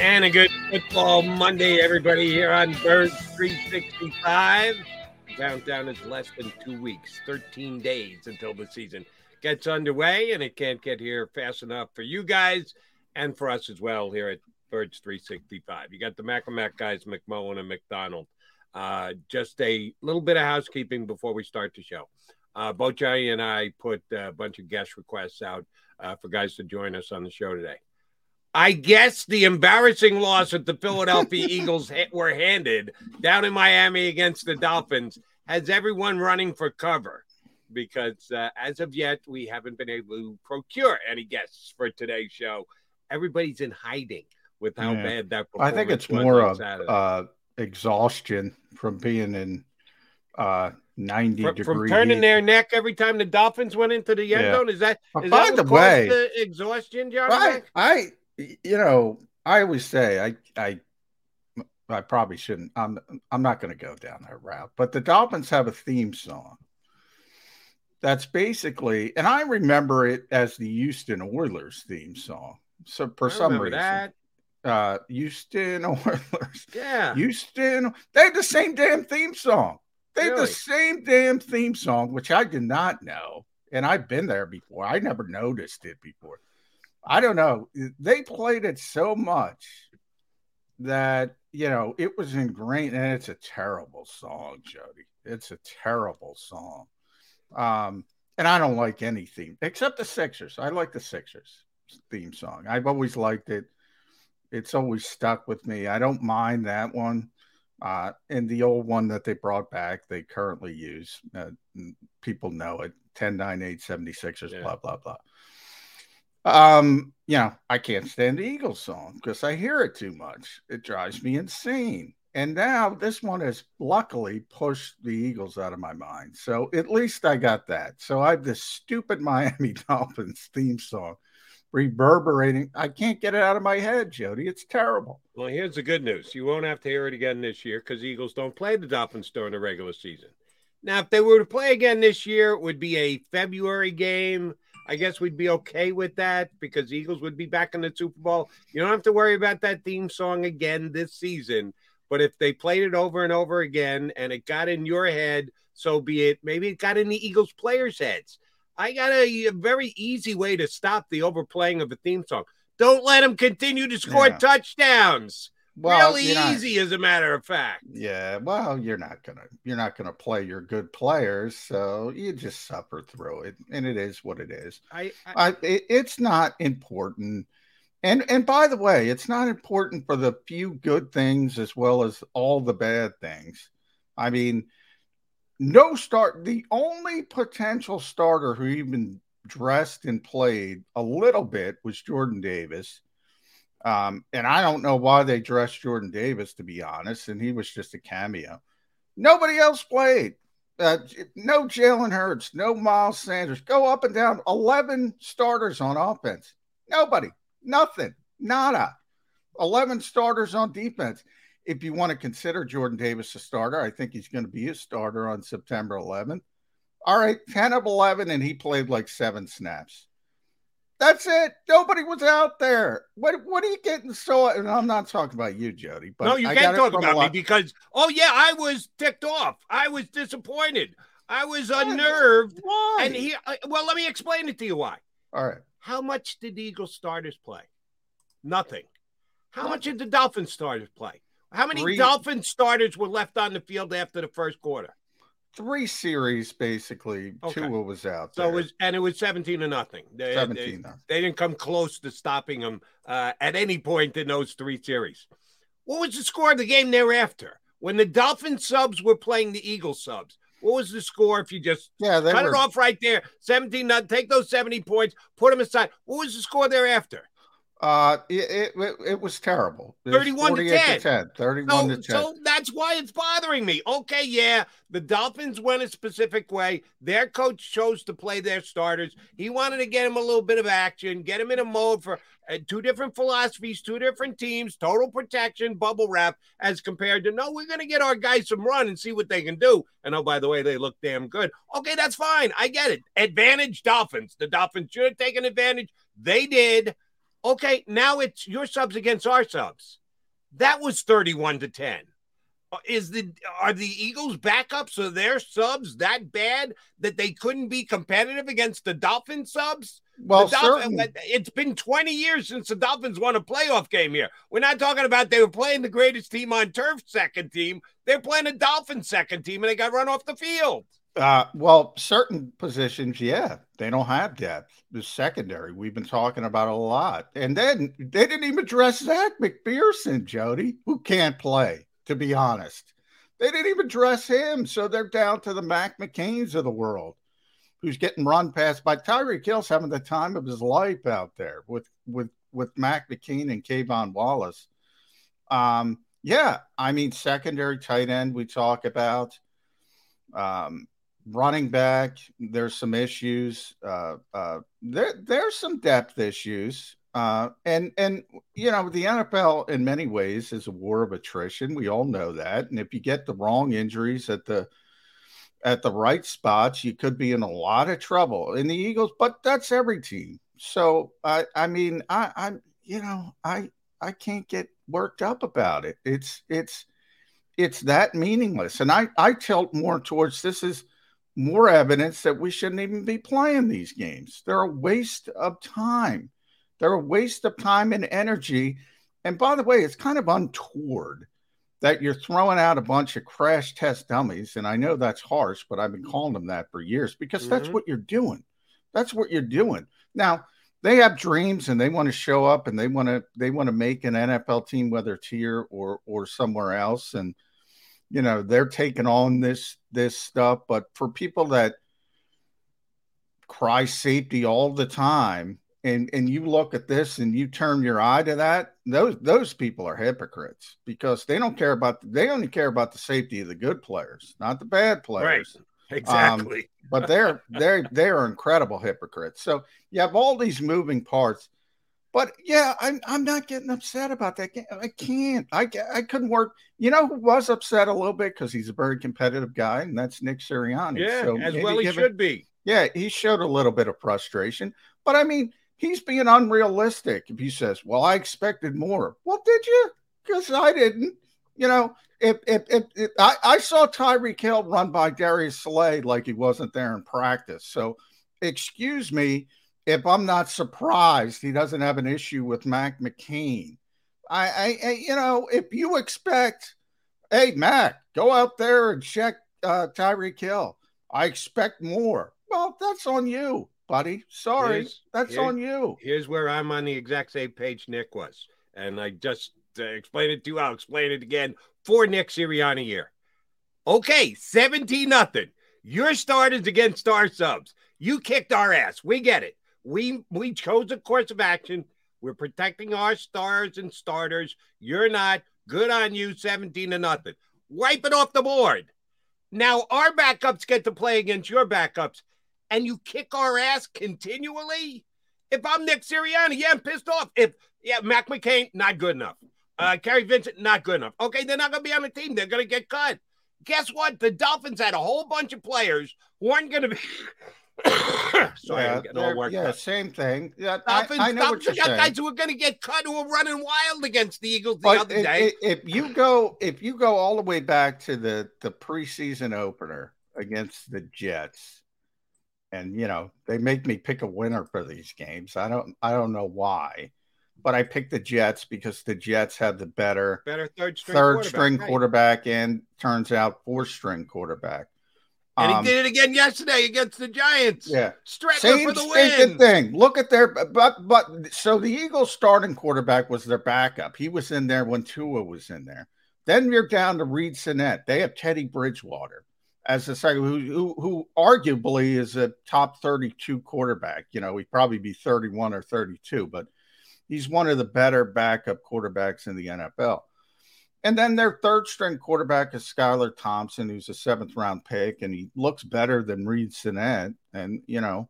And a good football Monday, everybody, here on Birds 365. Countdown is less than two weeks, 13 days until the season gets underway, and it can't get here fast enough for you guys and for us as well here at Birds 365. You got the Mac guys, McMullen and McDonald. Uh, just a little bit of housekeeping before we start the show. Uh, and I put a bunch of guest requests out uh, for guys to join us on the show today. I guess the embarrassing loss that the Philadelphia Eagles were handed down in Miami against the Dolphins has everyone running for cover because uh, as of yet, we haven't been able to procure any guests for today's show. Everybody's in hiding with how Yeah. bad that I think it's more of uh, exhaustion from being in uh, 90 from, from turning heat. their neck every time the Dolphins went into the end Yeah. zone. Is that Uh, by that the way- the exhaustion? I, Mac? I, you know, I always say I, I, I probably shouldn't. I'm, I'm not going to go down that route. But the Dolphins have a theme song. That's basically, and I remember it as the Houston Oilers theme song. So for some reason, that. uh, Houston Oilers, Yeah. Houston, they had the same damn theme song. They had Really? the same damn theme song, which I did not know. And I've been there before. I never noticed it before. I don't know. They played it so much that, you know, it was ingrained. And it's a terrible song, Jody. It's a terrible song. Um, and I don't like any theme except the Sixers. I like the Sixers theme song. I've always liked it. It's always stuck with me. I don't mind that one. Uh, and the old one that they brought back, they currently use. Uh, people know it 10 9 8 76ers, Yeah. blah, blah, blah. Um, you know, I can't stand the Eagles song because I hear it too much. It drives me insane. And now this one has luckily pushed the Eagles out of my mind. So at least I got that. So I have this stupid Miami Dolphins theme song reverberating. I can't get it out of my head, Jody. It's terrible. Well, here's the good news. You won't have to hear it again this year because Eagles don't play the Dolphins during the regular season. Now, if they were to play again this year, it would be a February game. I guess we'd be okay with that because Eagles would be back in the Super Bowl. You don't have to worry about that theme song again this season. But if they played it over and over again and it got in your head, so be it. Maybe it got in the Eagles players' heads. I got a, a very easy way to stop the overplaying of a theme song. Don't let them continue to score Yeah. touchdowns. Well, really you're not- easy, as a matter of fact. Yeah, well, you're not gonna you're not gonna play your good players, so you just suffer through it, and it is what it is. I, I I, it, it's not important, and and by the way, it's not important for the few good things as well as all the bad things. I mean, no start. The only potential starter who even dressed and played a little bit was Jordan Davis. Um, and I don't know why they dressed Jordan Davis, to be honest, and he was just a cameo. Nobody else played. Uh, no Jalen Hurts, no Miles Sanders. Go up and down 11 starters on offense. Nobody, nothing, nada. 11 starters on defense. If you want to consider Jordan Davis a starter, I think he's going to be a starter on September 11th. All right, 10 of 11, and he played like seven snaps. That's it. Nobody was out there. What what are you getting so? And I'm not talking about you, Jody. But no, you I can't talk about me because, oh, yeah, I was ticked off. I was disappointed. I was Why? unnerved. Why? And he, uh, well, let me explain it to you why. All right. How much did the Eagles starters play? Nothing. How much did the Dolphins starters play? How many Three. Dolphin starters were left on the field after the first quarter? Three series, basically. Okay. Tua was out So there. it was, and it was 17 to nothing. They, 17, They, they didn't come close to stopping them uh, at any point in those three series. What was the score of the game thereafter? When the Dolphin subs were playing the Eagle subs, what was the score if you just Yeah, cut were it off right there? 17, not take those 70 points, put them aside. What was the score thereafter? Uh, it, it, it was terrible. It was 31 to 48 10. 10. 31 to 10. so that's why it's bothering me. Okay, yeah, the Dolphins went a specific way. Their coach chose to play their starters. He wanted to get him a little bit of action, get him in a mode for uh, two different philosophies, two different teams, total protection, bubble wrap, as compared to no, we're going to get our guys some run and see what they can do. And oh, by the way, they look damn good. Okay, that's fine. I get it. Advantage Dolphins. The Dolphins should have taken advantage. They did. Okay, now it's your subs against our subs. That was 31 to 10. Uh, Is the are the Eagles backups or their subs that bad that they couldn't be competitive against the Dolphin subs? well, Dolphin- it's been 20 years since the Dolphins won a playoff game here. We're not talking about they were playing the greatest team on turf second team. They're playing a Dolphin second team and they got run off the field. Uh, well, certain positions, yeah, they don't have depth. The secondary, we've been talking about a lot. And then they didn't even address Zech McPhearson, Jody, who can't play, to be honest. They didn't even address him. So they're down to the Mac McCains of the world, who's getting run past by Tyreek Hill's having the time of his life out there with with with Mac McCain and K'Von Wallace. Um, yeah, I mean, secondary tight end we talk about. Um, running back, there's some issues. Uh, uh, there, there's some depth issues. Uh, and and you know the NFL in many ways is a war of attrition. We all know that. And if you get the wrong injuries at the at the right spots, you could be in a lot of trouble. In the Eagles, but that's every team. So I I mean I I'm you know I I can't get worked up about it. It's it's it's that meaningless. And I I tilt more towards this is more evidence that we shouldn't even be playing these games. They're a waste of time. They're a waste of time and energy. And by the way, it's kind of untoward that you're throwing out a bunch of crash test dummies. And I know that's harsh, but I've been calling them that for years because that's Mhm. what you're doing. That's what you're doing. Now, they have dreams and they want to show up and they want to they want to make an NFL team, whether it's here or or somewhere else. And you know, they're taking on this this stuff. But for people that cry safety all the time and and you look at this and you turn your eye to that those those people are hypocrites because they don't care about they only care about the safety of the good players not the bad players right. Exactly. but they're they're they're incredible hypocrites so you have all these moving parts but yeah i'm, I'm not getting upset about that game. i can't i i couldn't work you know who was upset a little bit because he's a very competitive guy and that's nick sirianni yeah, so as well he should be. yeah, he showed a little bit of frustration, but I mean, he's being unrealistic if he says, Well, I expected more. Well, did you? Because I didn't. You know, if if, if, if I, I saw Tyreek Hill run by Darius Slay like he wasn't there in practice. So excuse me if I'm not surprised he doesn't have an issue with Mac McCain. I, I, I you know, if you expect, hey Mac, go out there and check uh, Tyreek Hill. I expect more. Well, that's on you, buddy. Sorry, Here's- that's here- on you. Here's where I'm on the exact same page Nick was. And I just uh, explained it to you. I'll explain it again for Nick Sirianni here. Okay, 17 nothing. Your starters against our subs. You kicked our ass. We get it. We we chose a course of action. We're protecting our stars and starters. You're not. Good on you, 17 to nothing. Wipe it off the board. Now our backups get to play against your backups, and you kick our ass continually. If I'm Nick Sirianni, yeah, I'm pissed off. If yeah, Mac McCain, not good enough. Uh, Kerry Vincent, not good enough. Okay, they're not going to be on the team. They're going to get cut. Guess what? The Dolphins had a whole bunch of players who aren't going to be. Sorry, I'm getting all worked yeah, up. same thing. Yeah, I, Dolphins, I know Dolphins what you're got saying. guys who are going to get cut who are running wild against the Eagles the But other if, day. if- if you go if you go all the way back to the the preseason opener against the Jets, and you know they make me pick a winner for these games. I don't I don't know why, but I picked the Jets because the Jets had the better Better third string third quarterback, string right. quarterback and turns out fourth string quarterback. And Um, he did it again yesterday against the Giants. Yeah. Streveler Same for the win. thing. Look at their but but so the Eagles starting quarterback was their backup. He was in there when Tua was in there. Then you're down to Reid Sinnett. They have Teddy Bridgewater as the second, who, who who arguably is a top 32 quarterback. You know, he'd probably be 31 or 32, but he's one of the better backup quarterbacks in the NFL. And then their third string quarterback is Skylar Thompson, who's a seventh round pick, and he looks better than Reid Sinnett. And you know,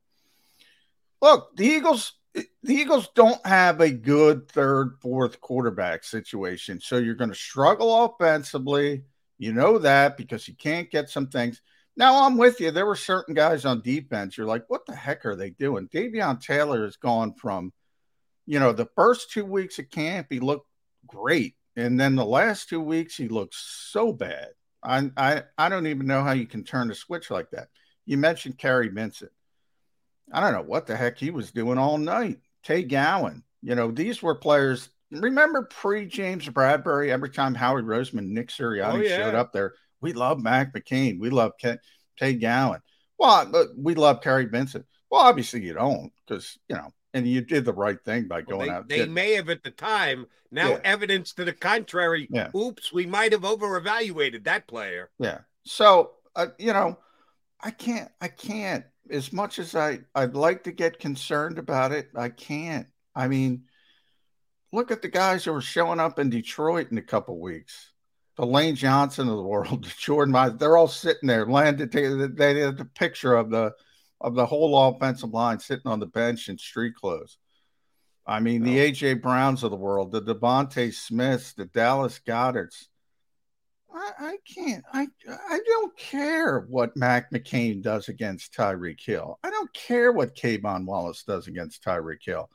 look, the Eagles, the Eagles don't have a good third, fourth quarterback situation. So you're going to struggle offensively. You know that because you can't get some things. Now I'm with you. There were certain guys on defense. You're like, what the heck are they doing? Davion Taylor has gone from, you know, the first two weeks of camp, he looked great. And then the last two weeks, he looks so bad. I, I I don't even know how you can turn a switch like that. You mentioned Kerry Vincent. I don't know what the heck he was doing all night. Tay Gowan. You know, these were players. Remember pre James Bradberry, every time Howie Roseman, Nick Sirianni Oh, yeah. showed up there, we love Mac McCain. We love Ken, Tay Gowan. Well, but we love Kerry Vincent. Well, obviously you don't because, you know, and you did the right thing by Well, going they, out. they may have at the time. Now, Yeah. evidence to the contrary. Yeah. Oops, we might have over evaluated that player. Yeah. So, uh, you know, I can't, I can't, as much as I, I'd like to get concerned about it, I can't. I mean, look at the guys who are showing up in Detroit in a couple weeks. The Lane Johnson of the world, the Jordan they're all sitting there. Landed, they, they had the picture of the, of the whole offensive line sitting on the bench in street clothes. I mean, the AJ Browns of the world, the DeVonta Smiths, the Dallas Goederts. I, I can't. I I don't care what Mac McCain does against Tyreek Hill. I don't care what K'Von Wallace does against Tyreek Hill.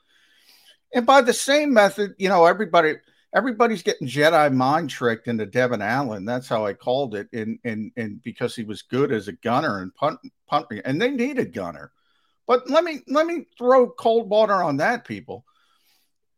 And by the same method, you know, everybody everybody's getting Jedi mind tricked into Devin Allen. That's how I called it. And and and because he was good as a gunner and punt punt, and they needed a gunner. But let me let me throw cold water on that, people.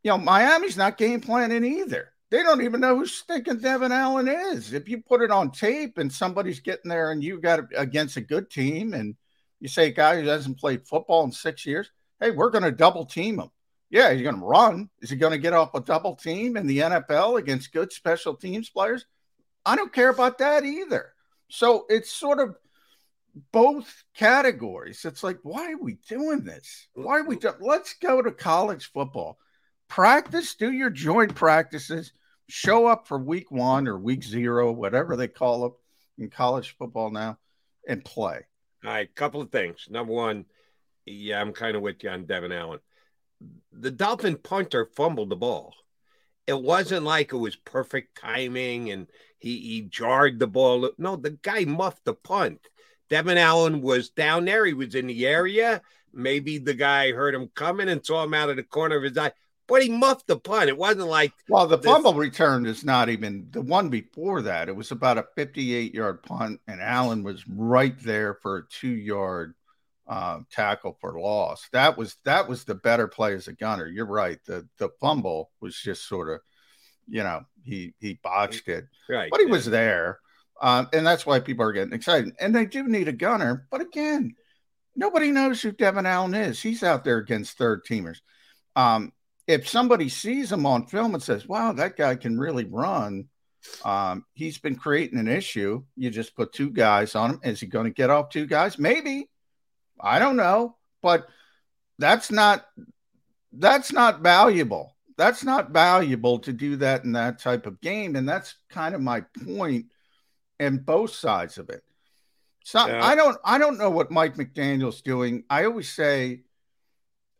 You know, Miami's not game planning either. They don't even know who stinking Devin Allen is. If you put it on tape and somebody's getting there and you got against a good team and you say a guy who hasn't played football in six years, hey, we're going to double team him. Yeah, he's going to run. Is he going to get off a double team in the NFL against good special teams players? I don't care about that either. So it's sort of both categories. It's like, why are we doing this? Why are we do- let's go to college football. Practice, do your joint practices, show up for week one or week zero, whatever they call it in college football now, and play. All right, couple of things. Number one, yeah, I'm kind of with you on Devin Allen. The Dolphin punter fumbled the ball. It wasn't like it was perfect timing and he, he jarred the ball. No, the guy muffed the punt. Devin Allen was down there. He was in the area. Maybe the guy heard him coming and saw him out of the corner of his eye. but he muffed the punt. It wasn't like Well, the this- fumble return is not even the one before that. It was about a 58 yard punt, and Allen was right there for a two yard uh, tackle for loss. That was that was the better play as a gunner. You're right. The the fumble was just sort of, you know, he he botched it, right. but he was there, um, and that's why people are getting excited. And they do need a gunner, but again, nobody knows who Devin Allen is. He's out there against third teamers. Um, if somebody sees him on film and says, "Wow, that guy can really run," um, he's been creating an issue. You just put two guys on him. Is he going to get off two guys? Maybe. I don't know, but that's not that's not valuable. That's not valuable to do that in that type of game, and that's kind of my point in both sides of it. So Yeah. I don't I don't know what Mike McDaniel's doing. I always say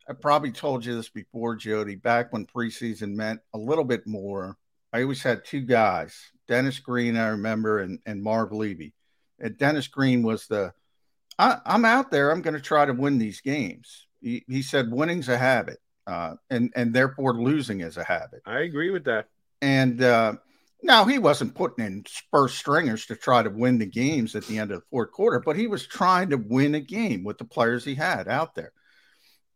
I probably told you this before, Jody, back when preseason meant a little bit more. I always had two guys, Dennis Green, I remember, and, and Marv Levy. And Dennis Green was the I, I'm out there, I'm going to try to win these games. He, he said winning's a habit, uh, and, and therefore losing is a habit. I agree with that. And uh, now he wasn't putting in spur stringers to try to win the games at the end of the fourth quarter, but he was trying to win a game with the players he had out there.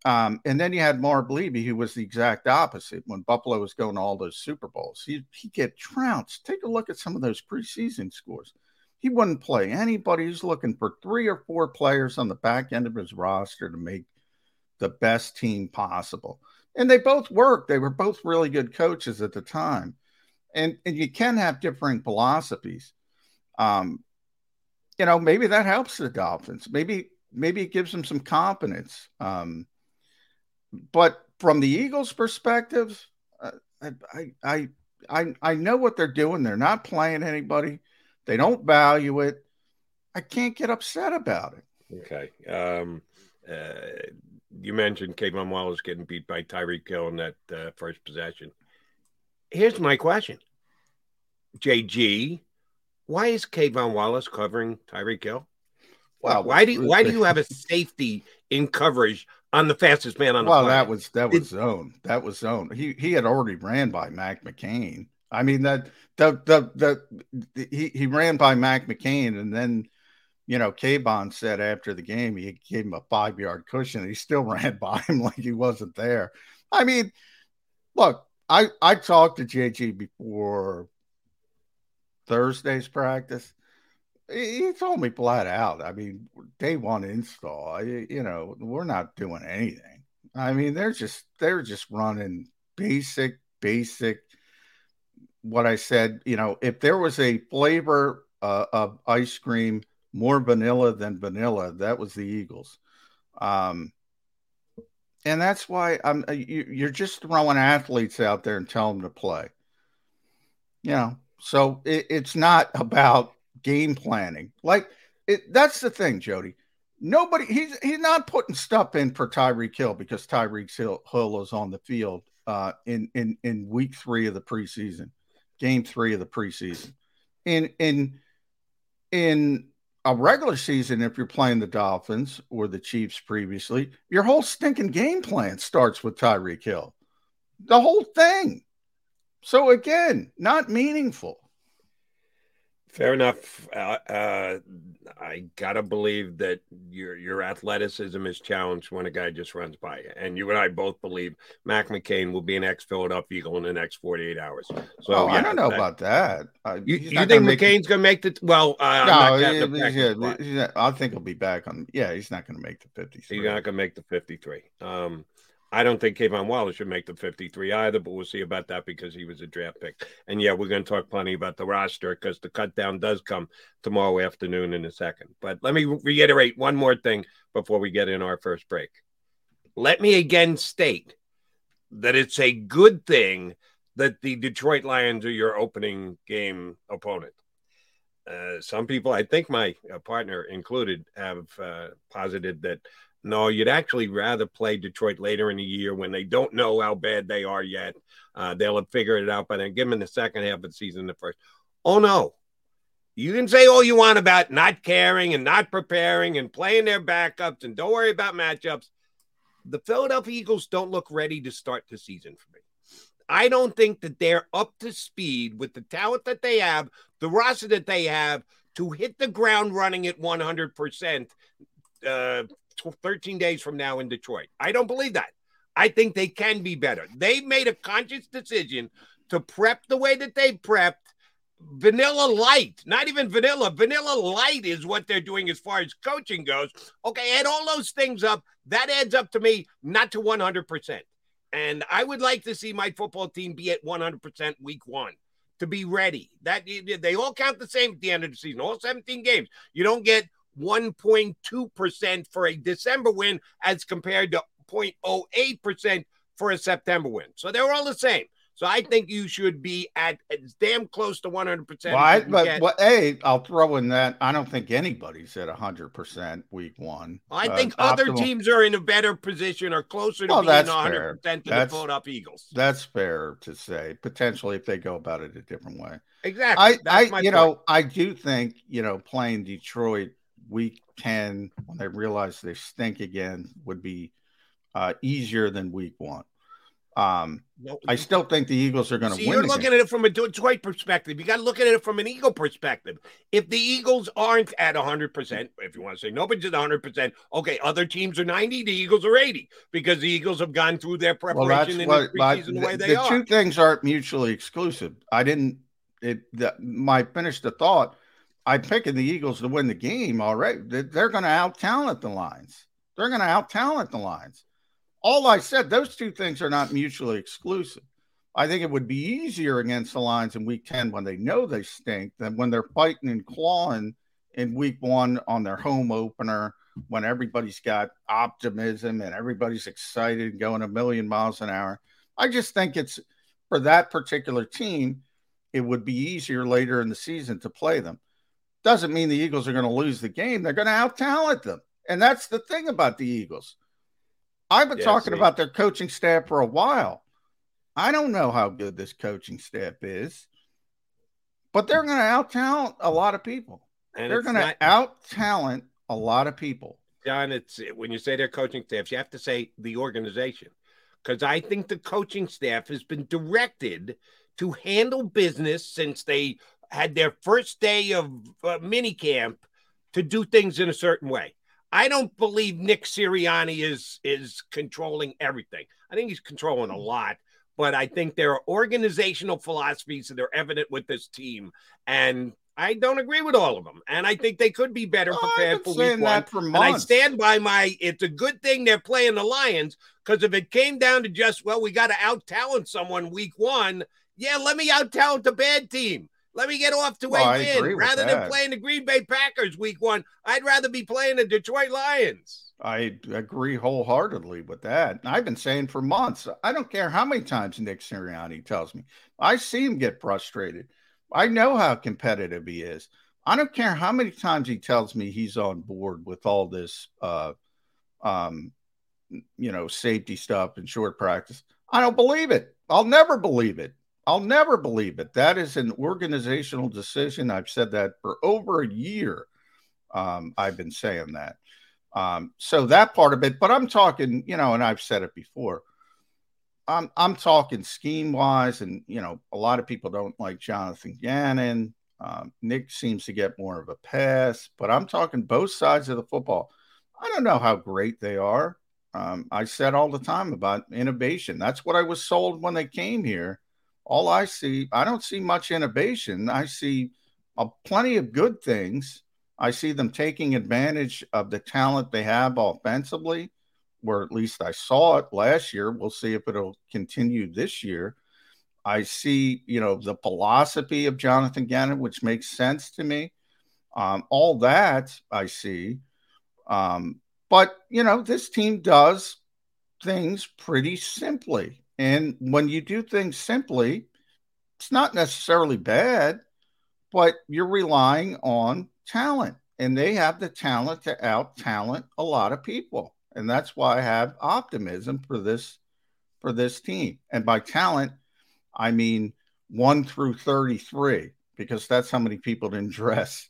Um, and then you had Marv Levy, who was the exact opposite when Buffalo was going to all those Super Bowls. He he get trounced. Take a look at some of those preseason scores. He wouldn't play anybody. He's looking for three or four players on the back end of his roster to make the best team possible. And they both worked. They were both really good coaches at the time. And and you can have differing philosophies. Um, you know, maybe that helps the Dolphins. Maybe maybe it gives them some confidence. Um, but from the Eagles' perspective, uh, I, I I I know what they're doing. They're not playing anybody. They don't value it. I can't get upset about it. Okay. Um, uh, you mentioned K'Von Wallace getting beat by Tyreek Hill in that uh, first possession. Here's my question, JG. Why is K'Von Wallace covering Tyreek Hill? Well, why do you, why do you have a safety in coverage on the fastest man on the Well, planet? that was that was zone. That was zone. He he had already ran by Mac McCain. I mean that the the the, he he ran by Mac McCain, and then you know K'Von said after the game he gave him a five yard cushion. He still ran by him like he wasn't there. I mean, look, I I talked to JG before Thursday's practice. He told me flat out. I mean, day one install. You know, we're not doing anything. I mean, they're just they're just running basic, basic. What I said, you know, if there was a flavor uh, of ice cream more vanilla than vanilla, that was the Eagles. Um, and that's why I'm. uh, You, you're just throwing athletes out there and telling them to play. You know, so it, it's not about game planning. Like it, that's the thing, Jody. Nobody he's he's not putting stuff in for Tyreek Hill because Tyreek Hill, Hill is on the field uh, in in in week three of the preseason, game three of the preseason. In in in a regular season, if you're playing the Dolphins or the Chiefs previously, your whole stinking game plan starts with Tyreek Hill. The whole thing. So again, not meaningful. Fair enough. Uh, uh, I gotta believe that your your athleticism is challenged when a guy just runs by you, and you and I both believe Mac McCain will be an ex Philadelphia Eagle in the next forty eight hours. So oh, yeah, I don't know that- about that. Uh, You, you think gonna McCain's gonna make the? Well, uh, I'm no, not counting the yeah, not- I think he'll be back on. Yeah, he's not going to make the fifty-three. He's not gonna make the fifty three. Um, I don't think K'Von Wallace should make the 53 either, but we'll see about that because he was a draft pick. And yeah, we're going to talk plenty about the roster because the cut down does come tomorrow afternoon in a second. But let me reiterate one more thing before we get in our first break. Let me again state that it's a good thing that the Detroit Lions are your opening game opponent. Uh, some people, I think my uh, partner included, have uh, posited that no, you'd actually rather play Detroit later in the year when they don't know how bad they are yet. Uh, they'll have figured it out by then. Give them the second half of the season, the first. Oh no, you can say all you want about not caring and not preparing and playing their backups and don't worry about matchups. The Philadelphia Eagles don't look ready to start the season for me. I don't think that they're up to speed with the talent that they have, the roster that they have to hit the ground running at 100% uh, 13 days from now in Detroit. I don't believe that. I think they can be better. They've made a conscious decision to prep the way that they prepped. Vanilla light, not even vanilla. Vanilla light is what they're doing as far as coaching goes. Okay, add all those things up. That adds up to me not to 100%. And I would like to see my football team be at 100% week one to be ready. That they all count the same at the end of the season, all 17 games. You don't get 1.2% for a December win as compared to 0.08% for a September win. So they're all the same. So I think you should be at as damn close to 100%. Well, I, but well, hey, I'll throw in that I don't think anybody's at 100% week one. I uh, think other optimal. teams are in a better position or closer to well, being 100% fair. to that's, the Philadelphia Eagles. That's fair to say, potentially, if they go about it a different way. Exactly. I, I you point. know, I do think, you know, playing Detroit week 10 when they realize they stink again would be uh, easier than week one. Um, no, I still think the Eagles are going to win. You're looking game. at it from a Detroit perspective. You got to look at it from an Eagle perspective. If the Eagles aren't at 100%, if you want to say nobody's at 100%, okay, other teams are 90, the Eagles are 80 because the Eagles have gone through their preparation well, in what, the preseason the way they the are. The two things aren't mutually exclusive. I didn't, it, the, my finish the thought. I'm picking the Eagles to win the game All right, They're going to out talent the Lions. They're going to out talent the Lions. all I said, those two things are not mutually exclusive. I think it would be easier against the Lions in week 10 when they know they stink than when they're fighting and clawing in week one on their home opener when everybody's got optimism and everybody's excited and going a million miles an hour. I just think it's for that particular team, it would be easier later in the season to play them. Doesn't mean the Eagles are going to lose the game. They're going to out talent them. And that's the thing about the Eagles. I've been yeah, talking about their coaching staff for a while. I don't know how good this coaching staff is, but they're going to out talent a lot of people. And they're going to out talent a lot of people. John, it's when you say their coaching staff, you have to say the organization, because I think the coaching staff has been directed to handle business since they had their first day of uh, mini camp to do things in a certain way. I don't believe Nick Sirianni is is controlling everything. I think he's controlling a lot, but I think there are organizational philosophies that are evident with this team, and I don't agree with all of them. And I think they could be better prepared for week one. For and I stand by my. It's a good thing they're playing the Lions because if it came down to just well, we got to out talent someone week one. Yeah, let me out talent the bad team. Let me get off to a win rather than playing the Green Bay Packers week one. I'd rather be playing the Detroit Lions. I agree wholeheartedly with that. I've been saying for months, I don't care how many times Nick Sirianni tells me. I see him get frustrated. I know how competitive he is. I don't care how many times he tells me he's on board with all this, uh, um, you know, safety stuff and short practice. I don't believe it. I'll never believe it. I'll never believe it. That is an organizational decision. I've said that for over a year. Um, I've been saying that. Um, so that part of it, but I'm talking, you know, and I've said it before. I'm I'm talking scheme wise, and you know, a lot of people don't like Jonathan Gannon. Um, Nick seems to get more of a pass, but I'm talking both sides of the football. I don't know how great they are. Um, I said all the time about innovation. That's what I was sold when they came here all I see, I don't see much innovation. I see uh, plenty of good things. I see them taking advantage of the talent they have offensively, where at least I saw it last year. We'll see if it'll continue this year. I see, you know, the philosophy of Jonathan Gannon, which makes sense to me. Um, all that I see. Um, but, you know, this team does things pretty simply. And when you do things simply, it's not necessarily bad, but you're relying on talent. And they have the talent to out talent a lot of people. And that's why I have optimism for this for this team. And by talent, I mean one through 33, because that's how many people didn't dress.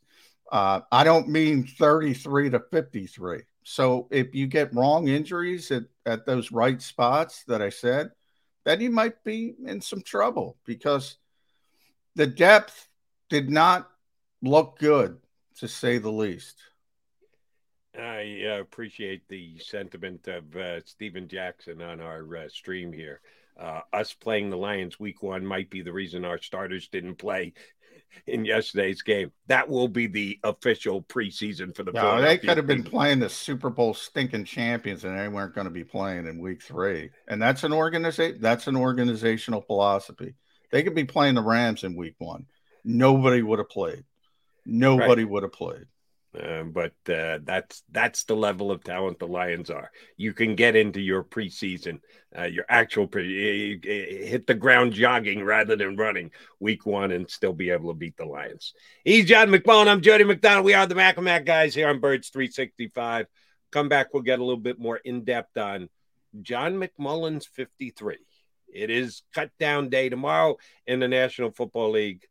Uh, I don't mean 33 to 53. So if you get wrong injuries at, at those right spots that I said, then you might be in some trouble because the depth did not look good, to say the least. I uh, appreciate the sentiment of uh, Stephen Jackson on our uh, stream here. Uh, us playing the Lions week one might be the reason our starters didn't play in yesterday's game. That will be the official preseason for the. No, they could have been playing the Super Bowl stinking champions, and they weren't going to be playing in week three. And that's an organization. That's an organizational philosophy. They could be playing the Rams in week one. Nobody would have played. Nobody right. would have played. Uh, but uh, that's that's the level of talent the Lions are. You can get into your preseason, uh, your actual pre- hit the ground jogging rather than running week one and still be able to beat the Lions. He's John McMullen. I'm Jody McDonald. We are the Mac guys here on Birds 365. Come back, we'll get a little bit more in depth on John McMullen's 53. It is cut down day tomorrow in the National Football League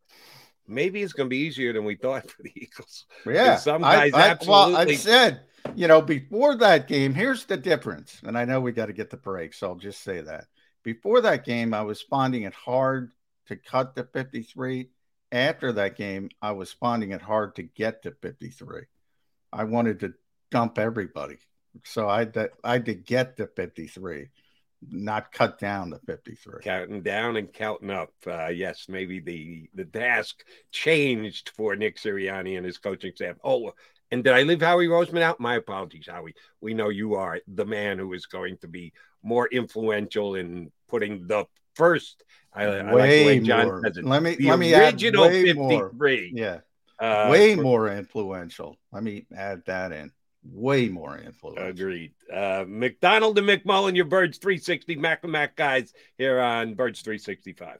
maybe it's going to be easier than we thought for the Eagles. Yeah, some guys I, I, absolutely. Well, I said, you know, before that game, here's the difference, and I know we got to get the break, so I'll just say that before that game, I was finding it hard to cut the 53. After that game, I was finding it hard to get to 53. I wanted to dump everybody, so I had to, I had to get to 53 not cut down to 53 counting down and counting up uh, yes maybe the the task changed for nick sirianni and his coaching staff oh and did i leave howie roseman out my apologies howie we know you are the man who is going to be more influential in putting the first I, I like the way John more. says it. Let me the let me original add way 53. More. Yeah. Uh, way for, more influential. Let me add that in way more influence. Agreed. Uh, McDonald and McMullen, your Birds 360 Mac and Mac guys here on Birds 365.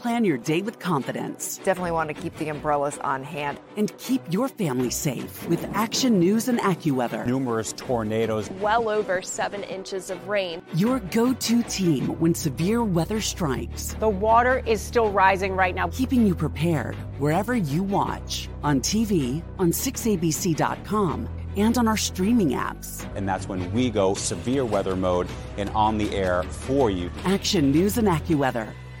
Plan your day with confidence. Definitely want to keep the umbrellas on hand. And keep your family safe with Action News and AccuWeather. Numerous tornadoes. Well over seven inches of rain. Your go to team when severe weather strikes. The water is still rising right now. Keeping you prepared wherever you watch on TV, on 6abc.com, and on our streaming apps. And that's when we go severe weather mode and on the air for you. Action News and AccuWeather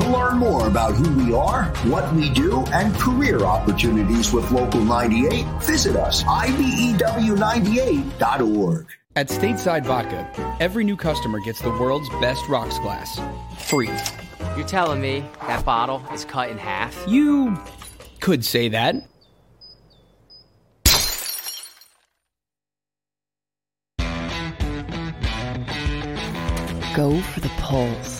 To learn more about who we are, what we do, and career opportunities with Local 98, visit us, IBEW98.org. At Stateside Vodka, every new customer gets the world's best rocks glass, free. You're telling me that bottle is cut in half? You could say that. Go for the poles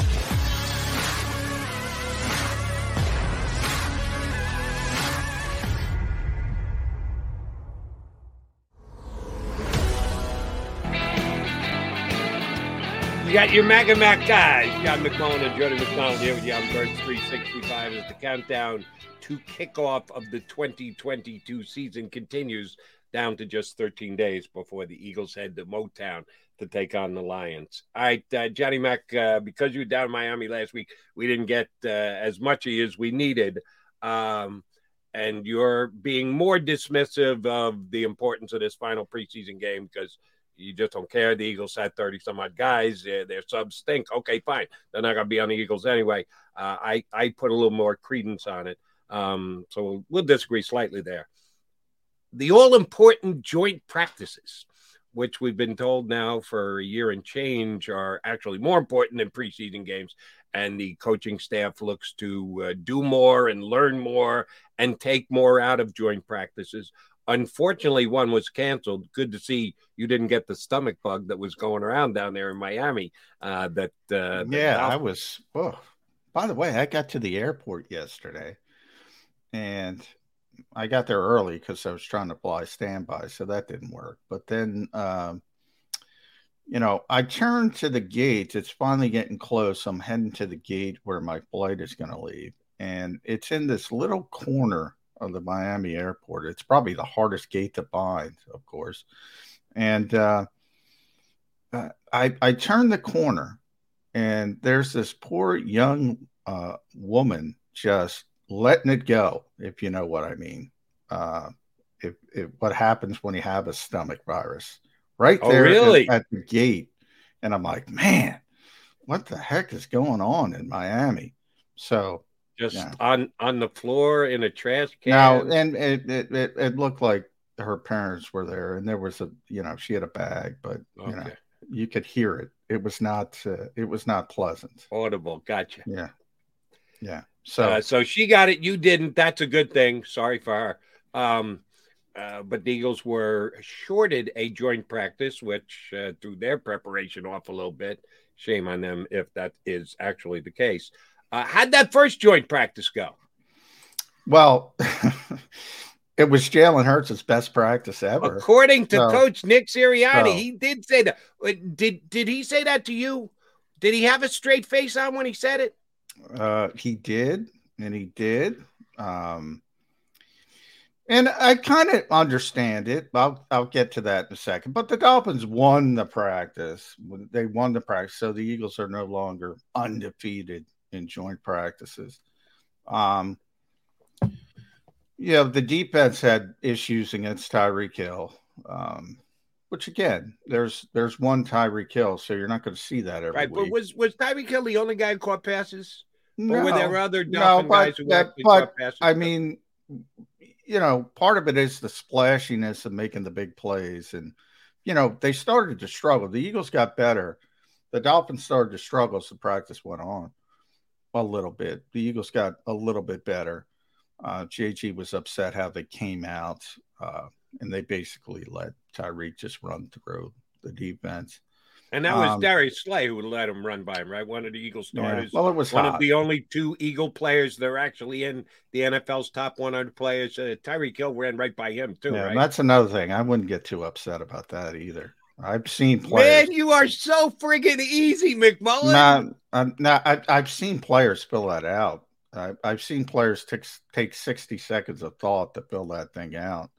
You got your Mac and Mac guys, John McMullen and Jody McDonald here with you on Birds 365 as the countdown to kickoff of the 2022 season continues down to just 13 days before the Eagles head to Motown to take on the Lions. All right, uh, Johnny Mac, uh, because you were down in Miami last week, we didn't get uh, as much of you as we needed. Um, and you're being more dismissive of the importance of this final preseason game because you just don't care. The Eagles had 30 some odd guys. Their, their subs stink. Okay, fine. They're not going to be on the Eagles anyway. Uh, I, I put a little more credence on it. Um, so we'll disagree slightly there. The all important joint practices, which we've been told now for a year and change, are actually more important than preseason games. And the coaching staff looks to uh, do more and learn more and take more out of joint practices. Unfortunately, one was canceled. Good to see you didn't get the stomach bug that was going around down there in Miami. Uh, that uh, yeah, I was. Oh, by the way, I got to the airport yesterday, and I got there early because I was trying to fly standby, so that didn't work. But then, um, you know, I turned to the gate. It's finally getting close. I'm heading to the gate where my flight is going to leave, and it's in this little corner of the Miami airport. It's probably the hardest gate to find, of course. And uh, uh, I I turn the corner, and there's this poor young uh, woman just letting it go, if you know what I mean. Uh, if, if what happens when you have a stomach virus, right Oh, there really? at, at the gate, and I'm like, man, what the heck is going on in Miami? So just yeah. on on the floor in a trash can. Now, and it, it, it, it looked like her parents were there, and there was a, you know, she had a bag, but you know, Okay. you could hear it. It was not, uh, it was not pleasant. audible. Gotcha. Yeah, yeah. So, So, uh, so she got it. You didn't. That's a good thing. Sorry for her. Um, uh, but the Eagles were shorted a joint practice, which uh, threw their preparation off a little bit. Shame on them if that is actually the case. Uh, how'd that first joint practice go? well, it was Jalen Hurts' best practice ever. According to So- Coach Nick Sirianni, so- he did say that. Uh, Did did he say that to you? Did he have a straight face on when he said it? Uh, he did, and he did. Um, and I kind of understand it. I'll I'll get to that in a second. But the Dolphins won the practice. They won the practice, so the Eagles are no longer undefeated in joint practices. Um, yeah, the defense had issues against Tyreek Hill. Um, which again, there's there's one Tyreek Hill, so you're not going to see that every Right, week. but was was Tyreek Hill the only guy who caught passes? No, or were there other no, but guys who that- but, caught passes? I mean, you know, part of it is the splashiness of making the big plays, and you know they started to struggle. The Eagles got better. The Dolphins started to struggle as the practice went on a little bit. The Eagles got a little bit better. Uh, JG was upset how they came out, uh, and they basically let Tyreek just run through the defense. and that was um, Darius Slay who let him run by him, right? One of the Eagle Yeah, starters. well, it was one hot. of the only two Eagle players that are actually in the NFL's top 100 players. Uh, Tyreek Hill ran right by him too, Yeah, right? that's another thing. I wouldn't get too upset about that either. I've seen players. Man, you are so friggin' easy, McMullen. Not, not, I, I've seen players fill that out. I, I've seen players take take 60 seconds of thought to fill that thing out.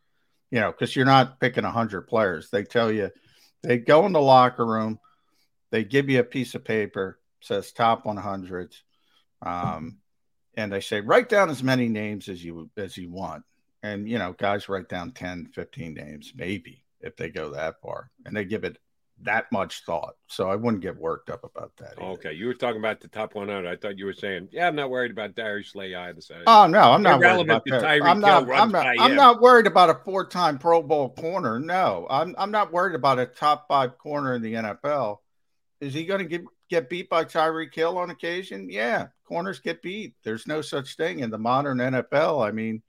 You know, because you're not picking 100 players. They tell you, they go in the locker room, they give you a piece of paper, says top 100, um, and they say, write down as many names as you as you want. And, you know, guys write down 10, 15 names, maybe, if they go that far. And they give it that much thought. So I wouldn't get worked up about that. either. Okay, you were talking about the top 100. I thought you were saying, yeah, I'm not worried about Darius Slay either. So Oh no, I'm not worried about that. I'm not. I'm not. I'm not worried about a four-time Pro Bowl corner. No, I'm. I'm not worried about a top five corner in the NFL. Is he going to get get beat by Tyreek Hill on occasion? Yeah, corners get beat. There's no such thing in the modern NFL. I mean,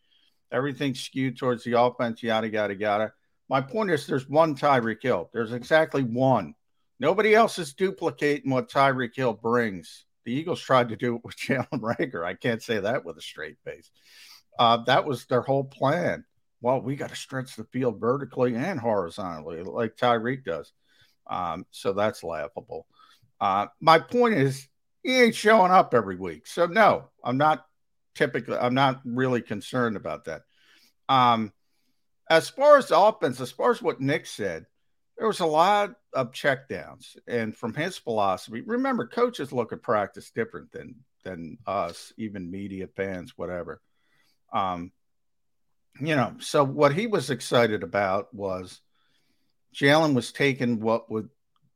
everything's skewed towards the offense. Yada yada yada. My point is, there's one Tyreek Hill. There's exactly one. Nobody else is duplicating what Tyreek Hill brings. The Eagles tried to do it with Jalen Reagor. I can't say that with a straight face. Uh, that was their whole plan. Well, we got to stretch the field vertically and horizontally, like Tyreek does. Um, so that's laughable. Uh, my point is, he ain't showing up every week. So no, I'm not typically. I'm not really concerned about that. Um, as far as offense, as far as what Nick said, there was a lot of checkdowns, and from his philosophy, remember, coaches look at practice different than than us, even media fans, whatever. Um, you know, so what he was excited about was Jalen was taking what would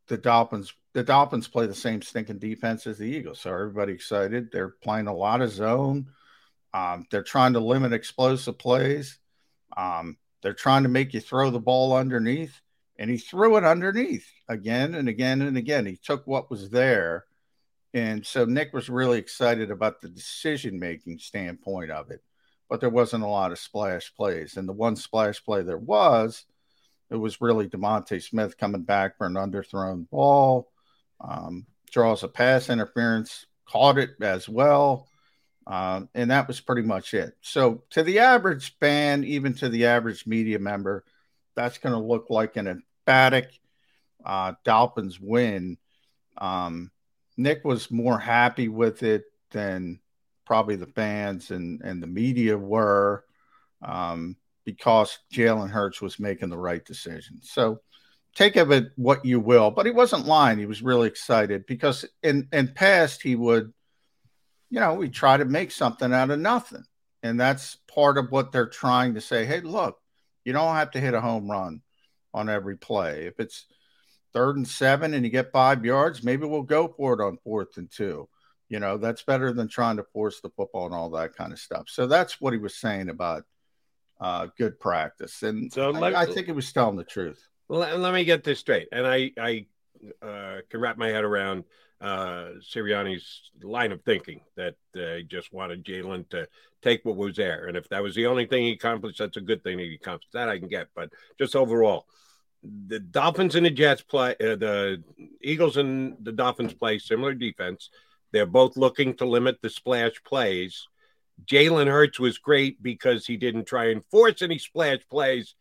the Dolphins. The Dolphins play the same stinking defense as the Eagles, so everybody excited. They're playing a lot of zone. Um, they're trying to limit explosive plays. Um, they're trying to make you throw the ball underneath, and he threw it underneath again and again and again. He took what was there, and so Nick was really excited about the decision making standpoint of it. But there wasn't a lot of splash plays, and the one splash play there was it was really DeVonta Smith coming back for an underthrown ball, um, draws a pass interference, caught it as well. Um, and that was pretty much it. So, to the average fan, even to the average media member, that's going to look like an emphatic uh, Dolphins win. Um, Nick was more happy with it than probably the fans and, and the media were. Um, because Jalen Hurts was making the right decision. So take of it what you will, but he wasn't lying. He was really excited because in in past he would, you know, we try to make something out of nothing, and that's part of what they're trying to say. Hey, look, you don't have to hit a home run on every play. If it's third and seven and you get five yards, maybe we'll go for it on fourth and two. You know, that's better than trying to force the football and all that kind of stuff. So that's what he was saying about uh, good practice. And so I, I, think it was telling the truth. Well, let, let me get this straight. And I, I uh, can wrap my head around uh, Sirianni's line of thinking that uh, he just wanted Jalen to take what was there. And if that was the only thing he accomplished, that's a good thing he accomplished. That I can get. But just overall, the Dolphins and the Jets play, uh, the Eagles and the Dolphins play similar defense. They're both looking to limit the splash plays. Jalen Hurts was great because he didn't try and force any splash plays,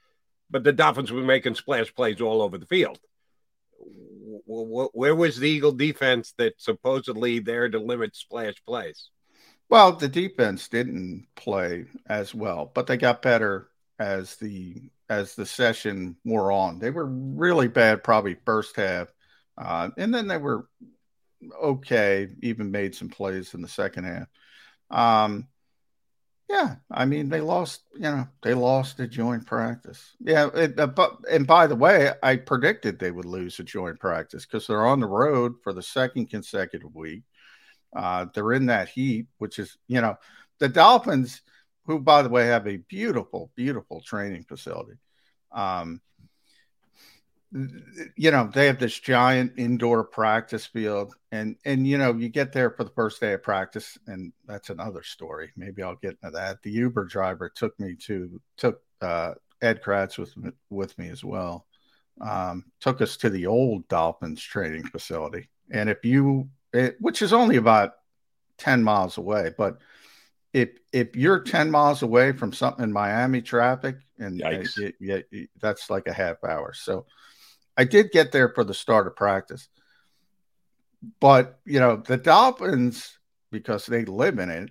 but the Dolphins were making splash plays all over the field. Where was the Eagle defense that supposedly there to limit splash plays? Well, the defense didn't play as well, but they got better as the as the session wore on. They were really bad, probably first half, uh, and then they were okay. Even made some plays in the second half. Um, yeah, I mean they lost. You know, they lost a joint practice. Yeah, it, uh, but and by the way, I predicted they would lose a joint practice because they're on the road for the second consecutive week. Uh, they're in that heat, which is you know the Dolphins, who by the way have a beautiful, beautiful training facility. Um, you know they have this giant indoor practice field and and you know you get there for the first day of practice and that's another story. Maybe i'll get into that. The uber driver took me to took uh, Ed Kracz with with me as well. Um, took us to the old dolphins training facility. And if you it, which is only about 10 miles away but if if you're 10 miles away from something in miami traffic and it, that's like a half hour. So I did get there for the start of practice. But, you know, the Dolphins, because they live in it,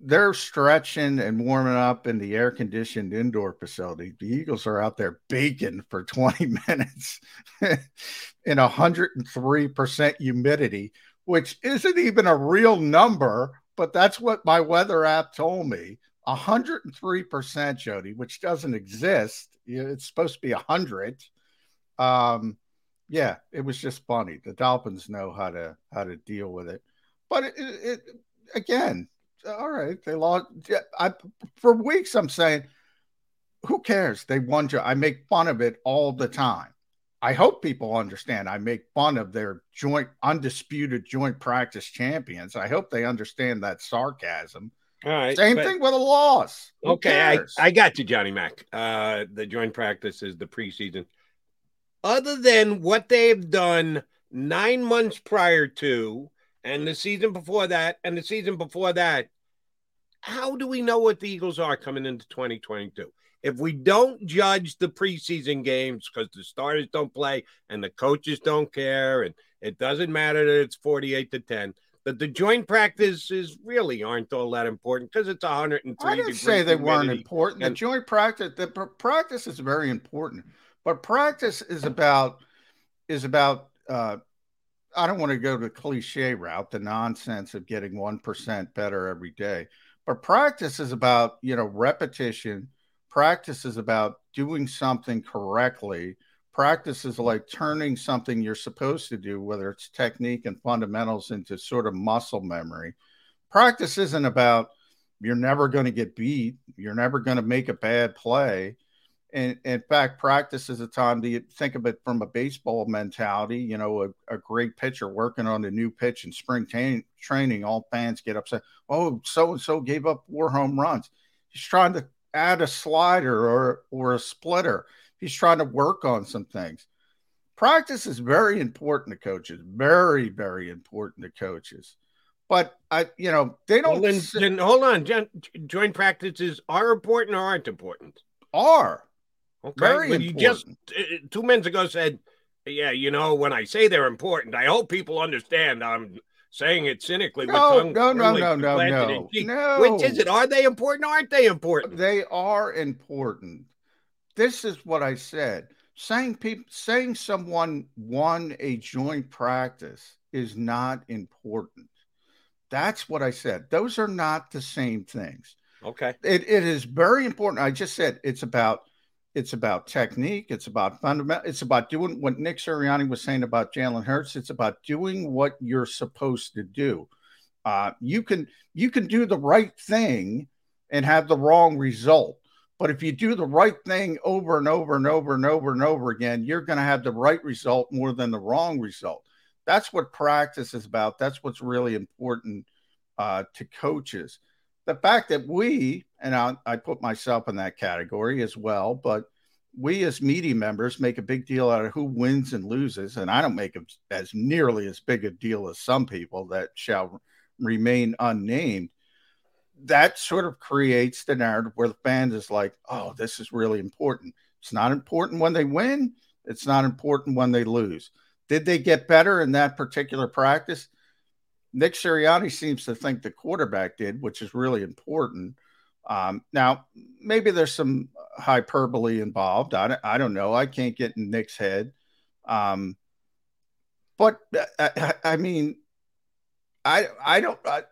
they're stretching and warming up in the air conditioned indoor facility. The Eagles are out there baking for 20 minutes in 103% humidity, which isn't even a real number, but that's what my weather app told me. 103%, Jody, which doesn't exist. It's supposed to be 100 um, yeah, it was just funny. The Dolphins know how to how to deal with it, but it, it, it again, all right, they lost. I for weeks I'm saying, who cares? They won. I make fun of it all the time. I hope people understand. I make fun of their joint undisputed joint practice champions. I hope they understand that sarcasm. All right. Same but, thing with a loss. Who okay, I, I got you, Johnny Mac. Uh, the joint practice is the preseason other than what they've done nine months prior to, and the season before that, and the season before that, how do we know what the Eagles are coming into 2022? If we don't judge the preseason games because the starters don't play and the coaches don't care, and It doesn't matter that it's 48 to 10. That the joint practices really aren't all that important because it's 103. I didn't say they weren't important. The joint practice, the practice is very important, but practice is about is about. Uh, I don't want to go the cliche route, the nonsense of getting one percent better every day, but practice is about you know repetition. Practice is about doing something correctly practice is like turning something you're supposed to do, whether it's technique and fundamentals, into sort of muscle memory. Practice isn't about you're never going to get beat, you're never going to make a bad play. And in fact, practice is a time to think of it from a baseball mentality. You know, a, a great pitcher working on a new pitch in spring t- training, all fans get upset. Oh, so and so gave up four home runs. He's trying to add a slider or or a splitter he's trying to work on some things. Practice is very important to coaches, very, very important to coaches. But I, you know, they don't. Well, then, sit- then hold on. Joint practices are important or aren't important? Are okay. Very but important. You just uh, two minutes ago said, "Yeah, you know, when I say they're important, I hope people understand I'm saying it cynically. No, no, no, no, no, no, no. Which is it? Are they important? Aren't they important? They are important this is what I said. Saying people saying someone won a joint practice is not important. That's what I said. Those are not the same things. Okay. It, it is very important. I just said it's about it's about technique. It's about fundamental. It's about doing what Nick Sirianni was saying about Jalen Hurts. It's about doing what you're supposed to do. Uh, you can you can do the right thing and have the wrong result. But if you do the right thing over and over and over and over and over again, you're going to have the right result more than the wrong result. That's what practice is about. That's what's really important uh, to coaches. The fact that we, and I, I put myself in that category as well, but we as media members make a big deal out of who wins and loses. And I don't make as nearly as big a deal as some people that shall remain unnamed that sort of creates the narrative where the fans is like, oh, this is really important. It's not important when they win. It's not important when they lose. Did they get better in that particular practice? Nick Sirianni seems to think the quarterback did, which is really important. Um, now, maybe there's some hyperbole involved. I, I don't know. I can't get in Nick's head. Um, but uh, I, I mean, I I don't. I,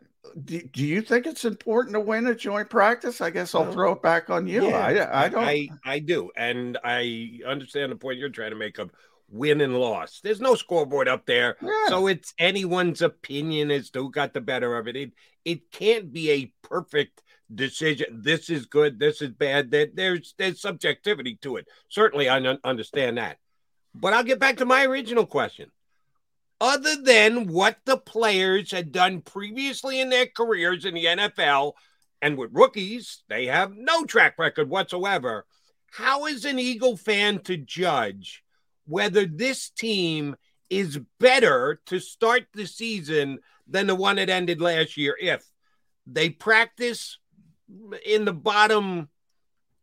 do, do you think it's important to win a joint practice? I guess I'll throw it back on you. Yeah, I, I don't. I, I do. And I understand the point you're trying to make of win and loss. There's no scoreboard up there. Yeah. So it's anyone's opinion as to who got the better of it. It, it can't be a perfect decision. This is good. This is bad. There's, there's subjectivity to it. Certainly, I understand that. But I'll get back to my original question other than what the players had done previously in their careers in the NFL and with rookies, they have no track record whatsoever. How is an Eagle fan to judge whether this team is better to start the season than the one that ended last year if they practice in the bottom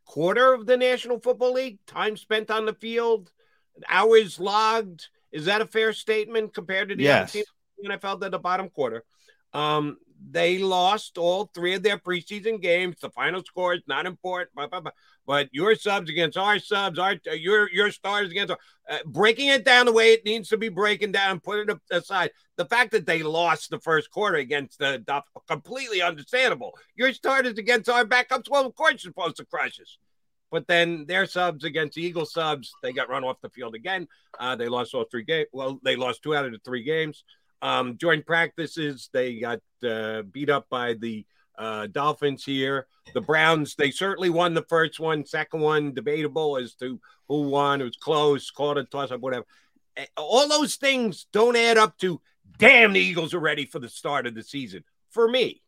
quarter of the National Football League, time spent on the field, hours logged, is that a fair statement compared to the yes. other teams in the NFL at the bottom quarter? Um, they lost all three of their preseason games. The final score is not important, blah, blah, blah. but your subs against our subs, our your your stars against our, uh, breaking it down the way it needs to be breaking down, put it aside. The fact that they lost the first quarter against the Duff, completely understandable. Your starters against our backups, well, of course you're supposed to crush us. But then their subs against the Eagle subs, they got run off the field again. Uh, they lost all three games. Well, they lost two out of the three games. Um, joint practices, they got uh, beat up by the uh, Dolphins here. The Browns, they certainly won the first one. Second one, debatable as to who won. It was close, called a toss up, whatever. All those things don't add up to damn the Eagles are ready for the start of the season. For me,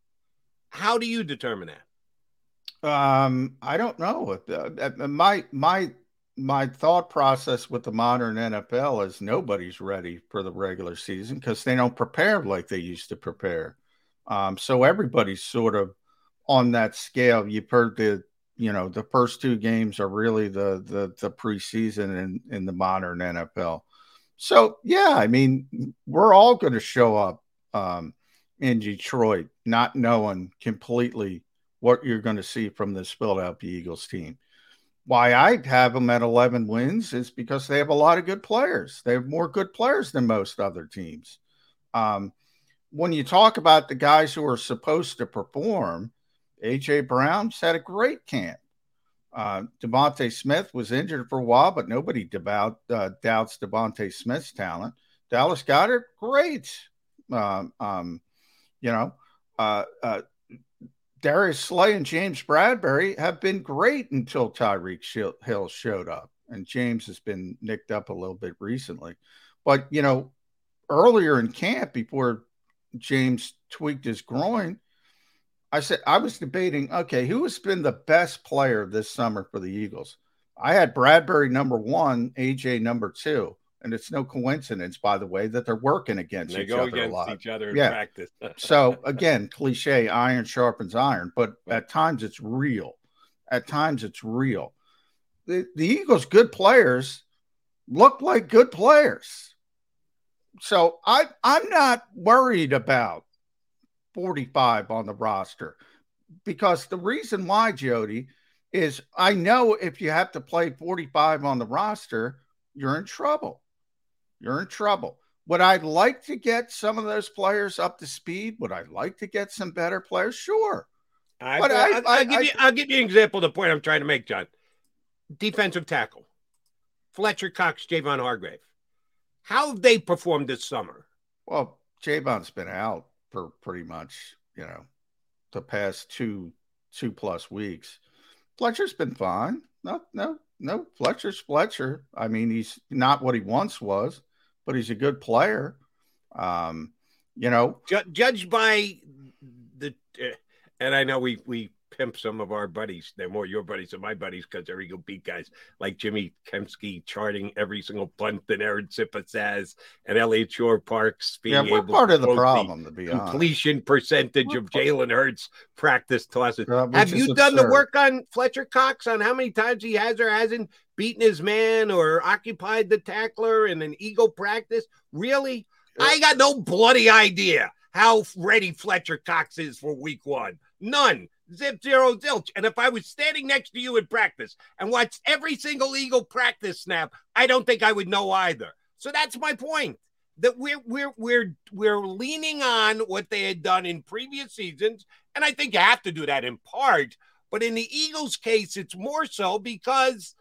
how do you determine that? Um, I don't know. Uh, my my my thought process with the modern NFL is nobody's ready for the regular season because they don't prepare like they used to prepare. Um, so everybody's sort of on that scale. You've heard the you know the first two games are really the the the preseason in in the modern NFL. So yeah, I mean, we're all going to show up um, in Detroit not knowing completely what you're going to see from this Philadelphia Eagles team. Why I have them at 11 wins is because they have a lot of good players. They have more good players than most other teams. Um, when you talk about the guys who are supposed to perform, AJ Brown's had a great camp. Uh, DeVonta Smith was injured for a while, but nobody devout, uh, doubts DeVonta Smith's talent. Dallas Goedert, great. Um, um, you know, uh, uh, Darius Slay and James Bradberry have been great until Tyreek Hill showed up, and James has been nicked up a little bit recently. But you know, earlier in camp, before James tweaked his groin, I said I was debating, okay, who has been the best player this summer for the Eagles? I had Bradberry number one, AJ number two. And it's no coincidence, by the way, that they're working against they each go other against a lot. each other in yeah. practice. so again, cliche, iron sharpens iron, but at times it's real. At times it's real. The the Eagles' good players look like good players. So I I'm not worried about 45 on the roster because the reason why, Jody, is I know if you have to play 45 on the roster, you're in trouble. You're in trouble. Would I like to get some of those players up to speed? Would I like to get some better players? Sure. I, But I, I- will give I- you, I'll give you an example of the point I'm trying to make, John. Defensive tackle, Fletcher Cox, Javon Hargrave. How have they performed this summer? Well, Javon's been out for pretty much, you know, the past two two plus weeks. Fletcher's been fine. No, no, no. Fletcher's Fletcher. I mean, he's not what he once was, but he's a good player. Um, you know, judged by the, uh, and I know we we pimp some of our buddies. They're more your buddies than my buddies because they're Eagle beat guys like Jimmy Kempski charting every single punt that Arryn Siposs says, and Eliot Shorr-Parks being yeah, we're able part to of the quote problem, to be honest. completion percentage of Jalen Hurts practice tosses. Uh, Have you done the work on Fletcher Cox on how many times he has or hasn't beaten his man or occupied the tackler in an Eagle practice? Really? I got no bloody idea how ready Fletcher Cox is for week one. None. Zip zero zilch. And if I was standing next to you in practice and watched every single Eagle practice snap, I don't think I would know either. So that's my point. That we're we're we're we're leaning on what they had done in previous seasons, and I think you have to do that in part. But in the Eagles' case, it's more so because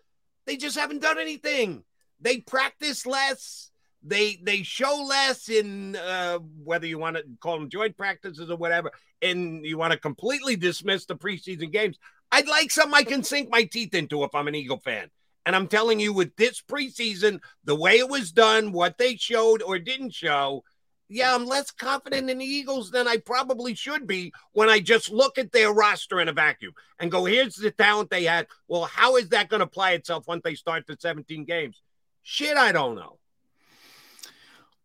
they just haven't done anything. They practice less. They they show less in uh, whether you want to call them joint practices or whatever, and you want to completely dismiss the preseason games. I'd like something I can sink my teeth into if I'm an Eagle fan. And I'm telling you, with this preseason, the way it was done, what they showed or didn't show, yeah, I'm less confident in the Eagles than I probably should be when I just look at their roster in a vacuum and go, here's the talent they had. Well, how is that going to apply itself once they start the 17 games? Shit, I don't know.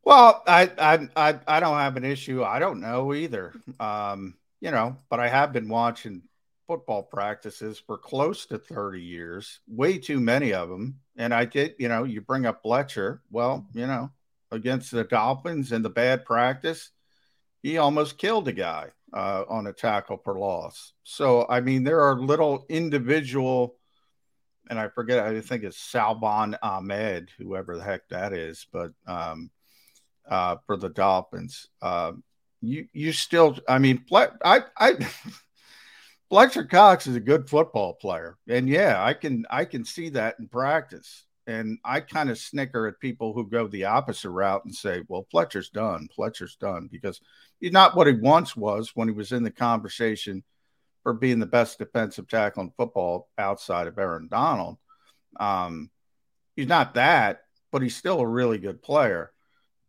Well, I, I I I don't have an issue. I don't know either. Um, you know, but I have been watching football practices for close to 30 years, way too many of them. And I did, you know, you bring up Bletcher. Well, you know, against the Dolphins in the bad practice, he almost killed a guy uh, on a tackle for loss. So, I mean, there are little individual, and I forget, I think it's Salvon Ahmed, whoever the heck that is, but um, uh, for the Dolphins. Uh, you you still, I mean, I I Fletcher Cox is a good football player, and yeah, I can I can see that in practice. And I kind of snicker at people who go the opposite route and say, "Well, Fletcher's done. Fletcher's done," because he's not what he once was when he was in the conversation for being the best defensive tackle in football outside of Aaron Donald. Um, he's not that, but he's still a really good player,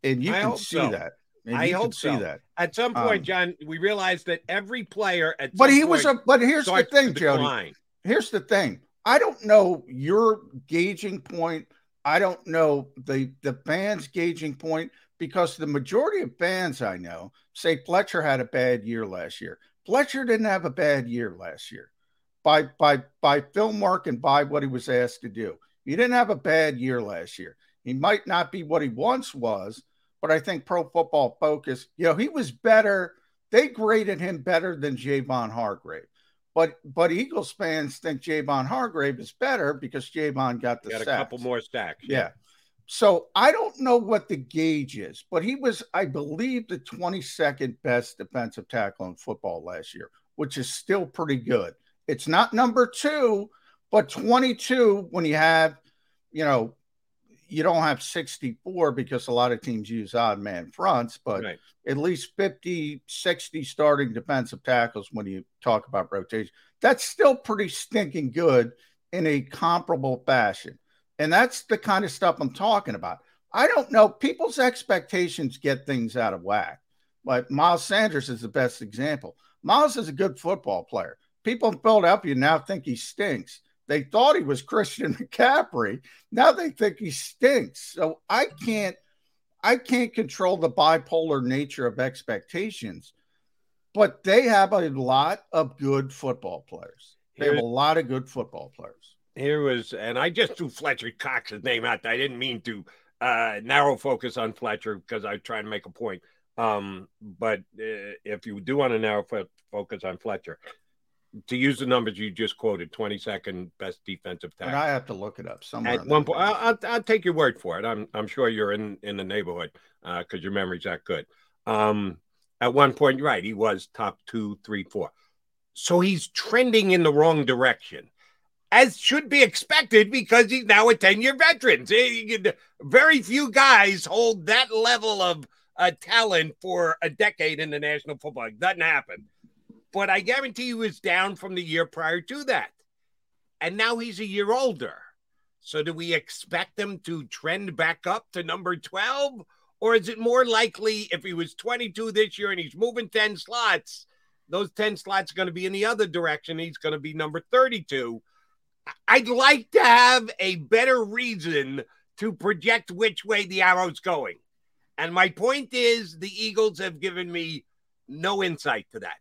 and you I can see so. that. And I hope see so. that. At some point, Um, John, we realized that every player at But some he was a. But here's the thing, Jody. Here's the thing. I don't know your gauging point. I don't know the the fans' gauging point because the majority of fans I know say Fletcher had a bad year last year. Fletcher didn't have a bad year last year, by by by film work and by what he was asked to do. He didn't have a bad year last year. He might not be what he once was, but I think Pro Football Focus, you know, he was better. They graded him better than Javon Hargrave. But but Eagles fans think Javon Hargrave is better because Javon got the got a couple more stacks. Yeah. So I don't know what the gauge is, but he was, I believe, the 22nd best defensive tackle in football last year, which is still pretty good. It's not number two, but 22 when you have, you know, you don't have 64 because a lot of teams use odd man fronts, but Right. at least 50, 60 starting defensive tackles when you talk about rotation. That's still pretty stinking good in a comparable fashion. And that's the kind of stuff I'm talking about. I don't know. People's expectations get things out of whack. But Miles Sanders is the best example. Miles is a good football player. People in Philadelphia now think he stinks. They thought he was Christian McCaffrey. Now they think he stinks. So I can't I can't control the bipolar nature of expectations. But they have a lot of good football players. They have a lot of good football players. Here was, and I just threw Fletcher Cox's name out. there. I didn't mean to uh, narrow focus on Fletcher because I tried to make a point. Um, but uh, if you do want to narrow fo- focus on Fletcher, to use the numbers you just quoted, 22nd best defensive And tackle. I have to look it up somewhere. At one point, I'll, I'll, I'll take your word for it. I'm I'm sure you're in in the neighborhood because your memory's that good. Um, at one point, you're right, he was top two, three, four. So he's trending in the wrong direction, as should be expected because he's now a 10 year veteran. Very few guys hold that level of uh, talent for a decade in the National Football League. Doesn't happen. But I guarantee he was down from the year prior to that. And now he's a year older. So do we expect him to trend back up to number 12? Or is it more likely if he was 22 this year and he's moving 10 slots, those 10 slots are going to be in the other direction? He's going to be number 32. I'd like to have a better reason to project which way the arrow's going. And my point is the Eagles have given me no insight to that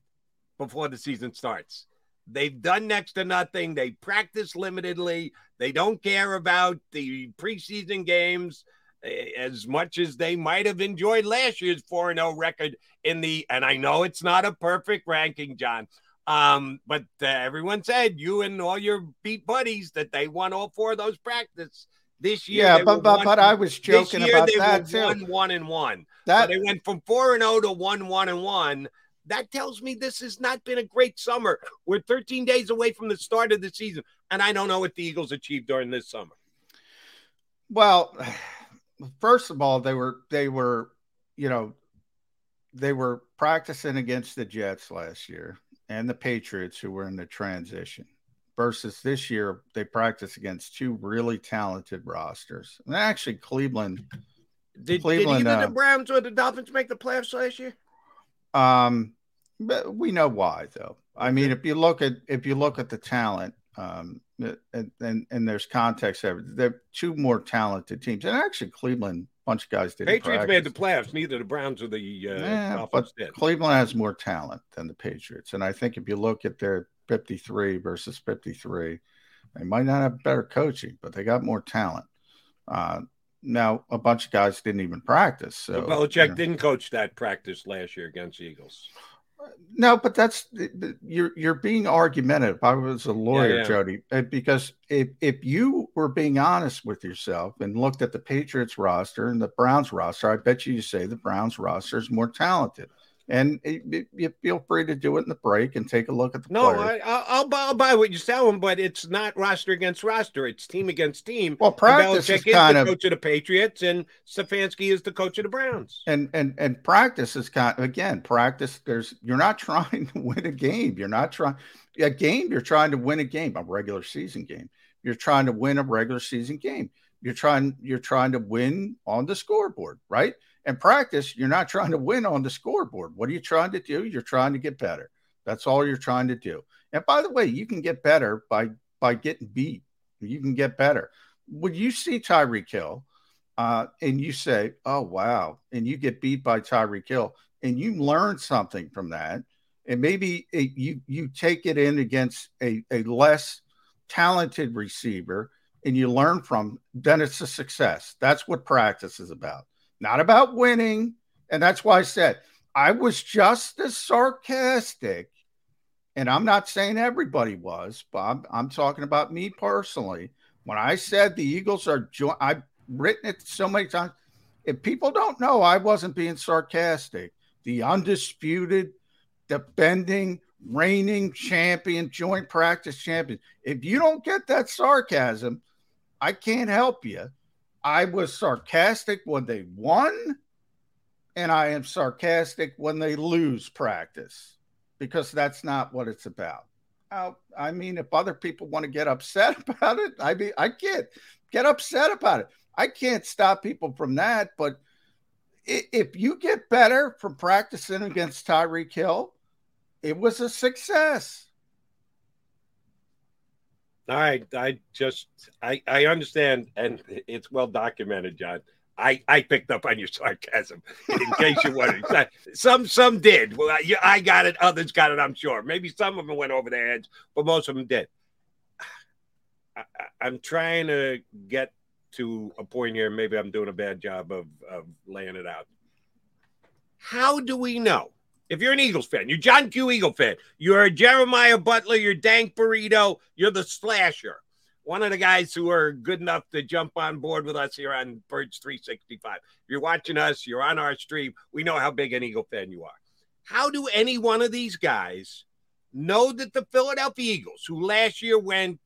before the season starts. They've done next to nothing. They practice limitedly. They don't care about the preseason games eh, as much as they might have enjoyed last year's 4 0 record in the. And I know it's not a perfect ranking, John. Um, but uh, everyone said you and all your beat buddies that they won all four of those practice this year. Yeah, but- but- one- but I was this joking year about they that, were too. One, one, and one. That- so they went from four and zero to one, one, and one. That tells me this has not been a great summer. We're 13 days away from the start of the season, and I don't know what the Eagles achieved during this summer. Well, first of all, they were they were, you know, they were practicing against the Jets last year and the Patriots who were in the transition. Versus this year, they practice against two really talented rosters. And actually, Cleveland, Did, Cleveland, did either uh, the Browns or the Dolphins make the playoffs last year? Um, but we know why, though. I mean, if you look at if you look at the talent, um, and and, and there's context there. They're two more talented teams, and actually, Cleveland, bunch of guys did. Patriots made the playoffs. Neither the Browns or the uh, yeah, but did. Cleveland has more talent than the Patriots, and I think if you look at their 53 versus 53, they might not have better coaching, but they got more talent. Uh, now, a bunch of guys didn't even practice. So Belichick you know. didn't coach that practice last year against the Eagles. No, but that's you're you're being argumentative. I was a lawyer, yeah. Jody, uh, because if if you were being honest with yourself and looked at the Patriots roster and the Browns roster, I bet you you say the Browns roster is more talented. And it, it- you feel free to do it in the break and take a look at the No, players. I, I'll, I'll, buy, buy what you're selling, but it's not roster against roster. It's team against team. Well, practice is is kind the of- coach of the Patriots, and Stefanski is the coach of the Browns. and and and practice is kind of, again practice there's you're not trying to win a game you're not trying a game you're trying to win a game a regular season game you're trying to win a regular season game you're trying you're trying to win on the scoreboard right and practice you're not trying to win on the scoreboard. What are you trying to do? You're trying to get better. That's all you're trying to do. And by the way you can get better by by getting beat. You can get better. When you see Tyreek Hill uh, and you say, "Oh wow," and you get beat by Tyreek Hill, and you learn something from that, and maybe it, you you take it in against a, a less talented receiver, and you learn from, then it's a success. That's what practice is about, not about winning. And that's why I said I was just as sarcastic. And I'm not saying everybody was, but I'm, I'm talking about me personally. When I said the Eagles are, jo- I've written it so many times. If people don't know, I wasn't being sarcastic. The undisputed, defending, reigning champion, joint practice champion. If you don't get that sarcasm, I can't help you. I was sarcastic when they won, and I am sarcastic when they lose practice because that's not what it's about. I mean, if other people want to get upset about it, I mean, I can't get upset about it. I can't stop people from that. But if you get better from practicing against Tyreek Hill, it was a success. Right, I just I I understand, and it's well documented, John. I I picked up on your sarcasm in case you wanted. some some did. Well, I, I got it. Others got it. I'm sure. Maybe some of them went over their heads, but most of them did. I, I'm trying to get to a point here. Maybe I'm doing a bad job of of laying it out. How do we know if you're an Eagles fan, you're John Q. Eagle fan, you're Jeremiah Butler, you're Dank Burrito, you're the slasher. One of the guys who are good enough to jump on board with us here on Birds 365. If you're watching us, you're on our stream, we know how big an Eagle fan you are. How do any one of these guys know that the Philadelphia Eagles, who last year went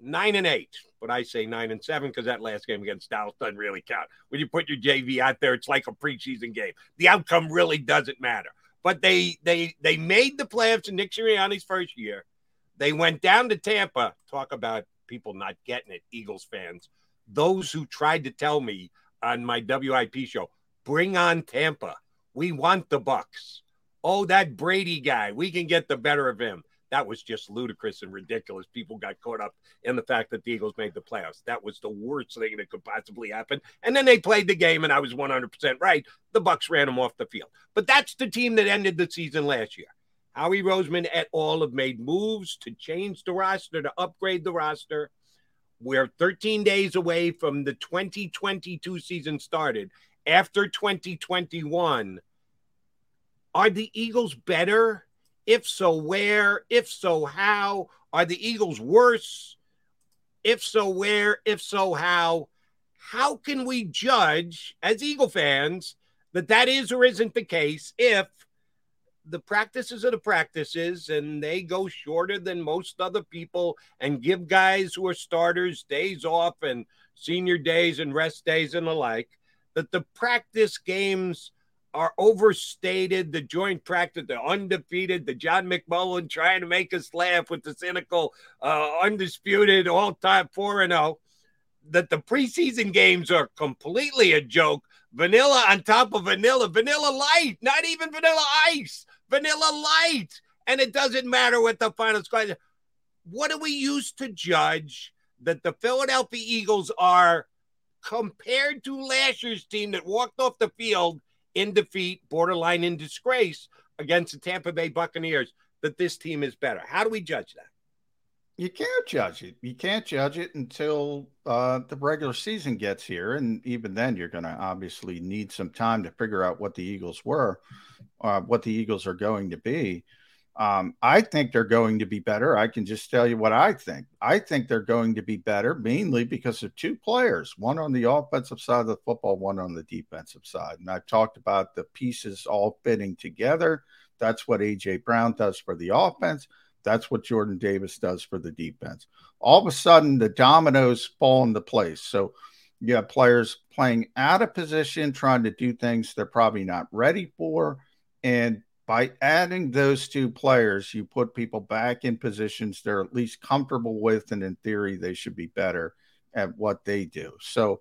nine and eight, but I say nine and seven because that last game against Dallas doesn't really count. When you put your JV out there, it's like a preseason game. The outcome really doesn't matter but they they they made the playoffs in Nick Sirianni's first year. They went down to Tampa. Talk about people not getting it, Eagles fans. Those who tried to tell me on my WIP show, bring on Tampa. We want the Bucks. Oh, that Brady guy, we can get the better of him that was just ludicrous and ridiculous. People got caught up in the fact that the Eagles made the playoffs. That was the worst thing that could possibly happen. And then they played the game, and I was 100% right. The Bucks ran them off the field. But that's the team that ended the season last year. Howie Roseman et al. have made moves to change the roster, to upgrade the roster. We're 13 days away from the 2022 season started. After 2021, are the Eagles better if so, where? If so, how? Are the Eagles worse? If so, where? If so, how? How can we judge as Eagle fans that that is or isn't the case if the practices are the practices and they go shorter than most other people and give guys who are starters days off and senior days and rest days and the like? That the practice games are overstated. The joint practice, the undefeated, the John McMullen trying to make us laugh with the cynical, uh, undisputed, all time 4 and 0. That the preseason games are completely a joke. Vanilla on top of vanilla, vanilla light, not even vanilla ice, vanilla light. And it doesn't matter what the final score is. What do we use to judge that the Philadelphia Eagles are compared to last year's team that walked off the field in defeat, borderline in disgrace against the Tampa Bay Buccaneers, that this team is better. How do we judge that? You can't judge it. You can't judge it until uh, the regular season gets here, and even then, you're going to obviously need some time to figure out what the Eagles were, uh, what the Eagles are going to be. Um, I think they're going to be better. I can just tell you what I think. I think they're going to be better mainly because of two players, one on the offensive side of the football, one on the defensive side. And I've talked about the pieces all fitting together. That's what AJ Brown does for the offense. That's what Jordan Davis does for the defense. All of a sudden, the dominoes fall into place. So you have players playing out of position, trying to do things they're probably not ready for. And by adding those two players, you put people back in positions they're at least comfortable with, and in theory, they should be better at what they do. So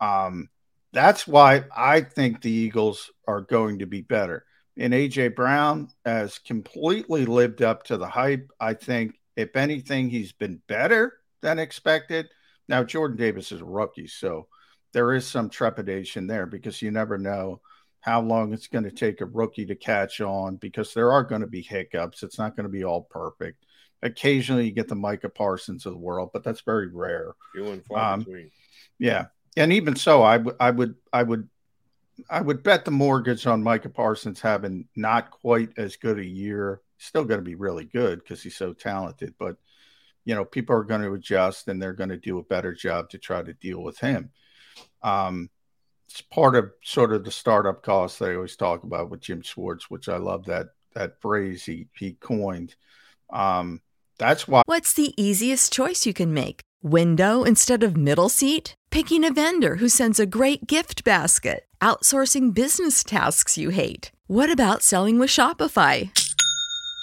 um, that's why I think the Eagles are going to be better. And AJ Brown has completely lived up to the hype. I think, if anything, he's been better than expected. Now, Jordan Davis is a rookie, so there is some trepidation there because you never know how long it's going to take a rookie to catch on because there are going to be hiccups. It's not going to be all perfect. Occasionally, you get the Micah Parsons of the world, but that's very rare. Few and far Um. Yeah, and even so, I would, I would, I would, I would bet the mortgage on Micah Parsons having not quite as good a year. Still going to be really good because he's so talented, but you know, people are going to adjust and they're going to do a better job to try to deal with him. Um, it's part of sort of the startup costs they always talk about with Jim Schwartz, which I love that that phrase he he coined. Um, that's why What's the easiest choice you can make? Window instead of middle seat? Picking a vendor who sends a great gift basket? Outsourcing business tasks you hate? What about selling with Shopify?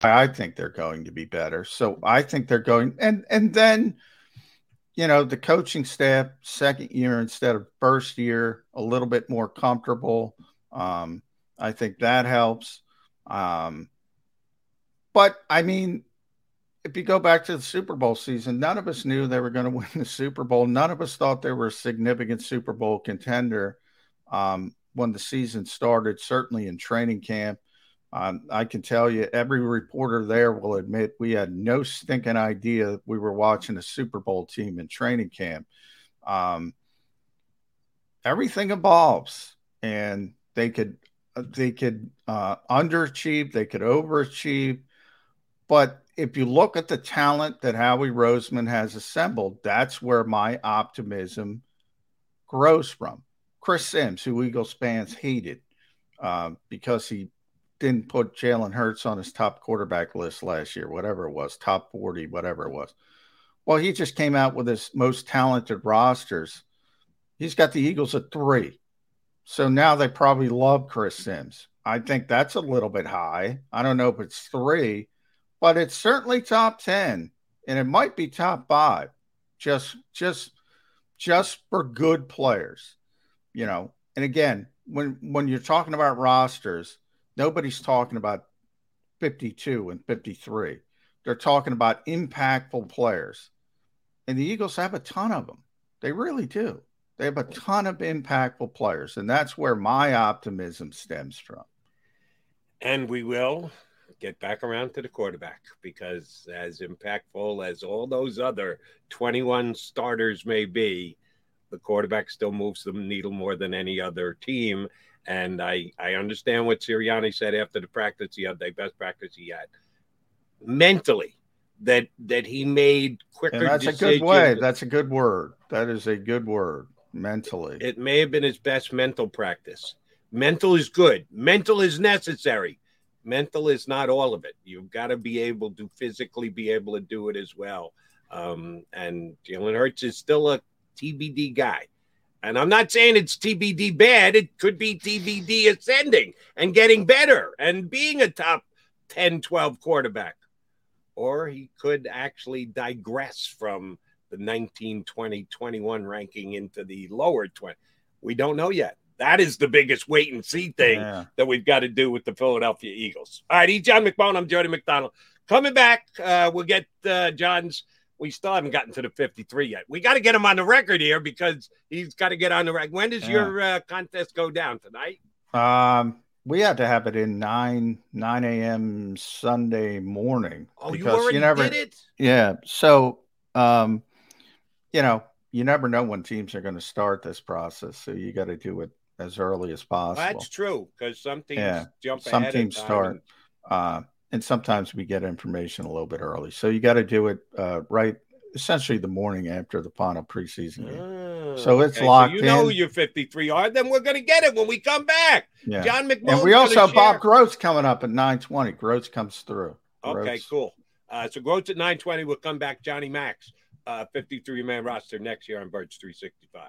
I think they're going to be better. So I think they're going and and then you know the coaching staff second year instead of first year a little bit more comfortable. Um, I think that helps. Um, but I mean, if you go back to the Super Bowl season, none of us knew they were going to win the Super Bowl. None of us thought they were a significant Super Bowl contender um, when the season started. Certainly in training camp. Um, I can tell you, every reporter there will admit we had no stinking idea we were watching a Super Bowl team in training camp. Um, everything evolves, and they could they could uh, underachieve, they could overachieve, but if you look at the talent that Howie Roseman has assembled, that's where my optimism grows from. Chris Sims, who Eagles fans hated uh, because he didn't put Jalen Hurts on his top quarterback list last year, whatever it was, top 40, whatever it was. Well, he just came out with his most talented rosters. He's got the Eagles at three. So now they probably love Chris Sims. I think that's a little bit high. I don't know if it's three, but it's certainly top 10 and it might be top five just just just for good players you know and again when when you're talking about rosters nobody's talking about 52 and 53 they're talking about impactful players. And the eagles have a ton of them they really do. They have a ton of impactful players and that's where my optimism stems from. And we will get back around to the quarterback because, as impactful as all those other 21 starters may be, the quarterback still moves the needle more than any other team. And I, I understand what Sirianni said after the practice he had, the best practice he had. Mentally, that that he made quicker and that's a good way that's a good word that is a good word mentally It may have been his best mental practice. Mental is good. Mental is necessary. Mental is not all of it. You've got to be able to physically be able to do it as well. Um, and Jalen Hurts is still a TBD guy. And I'm not saying it's TBD bad. It could be TBD ascending and getting better and being a top 10, 12 quarterback. Or he could actually digress from the 19, 20, 21 ranking into the lower 20. We don't know yet. That is the biggest wait and see thing Yeah. that we've got to do with the Philadelphia Eagles. All right, he's John McMullen. I'm Jody McDonald. Coming back, uh, we'll get uh, John's. We still haven't gotten to the 53 yet. We got to get him on the record here because he's got to get on the record. When does Yeah. your uh, contest go down tonight? um we had to have it in nine nine a.m. Sunday morning. Oh, you already never, did it? Yeah. So, um, you know, you never know when teams are going to start this process, so you got to do it as early as possible. That's true because some teams yeah. jump. Some ahead teams start, uh, and sometimes we get information a little bit early. So you got to do it uh, right, essentially the morning after the final preseason game. so it's Okay, locked you know in. your 53 are, then we're going to get it when we come back. Yeah. John McMullen. and we also have Bob Gross coming up at nine twenty. Gross comes through. Okay, cool. Uh, so Gross at 920. We'll come back. Johnny Max, uh, 53 man roster next year on Birds 365.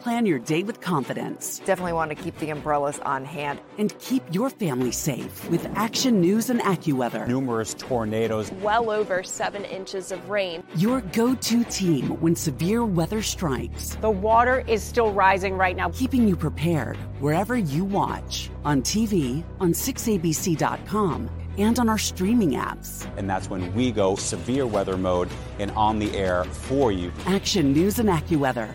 Plan your day with confidence. Definitely want to keep the umbrellas on hand. And keep your family safe with Action News and AccuWeather. Numerous tornadoes. Well over seven inches of rain. Your go to team when severe weather strikes. The water is still rising right now. Keeping you prepared wherever you watch on TV, on 6abc.com, and on our streaming apps. And that's when we go severe weather mode and on the air for you. Action News and AccuWeather,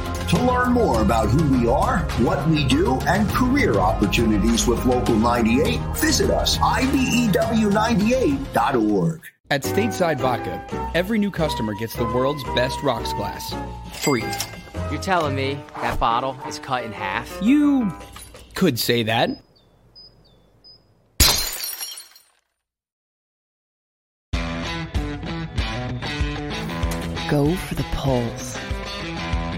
To learn more about who we are, what we do, and career opportunities with Local 98, visit us, E IBEW98.org. At Stateside Vodka, every new customer gets the world's best rocks glass. Free. You're telling me that bottle is cut in half? You could say that. Go for the poles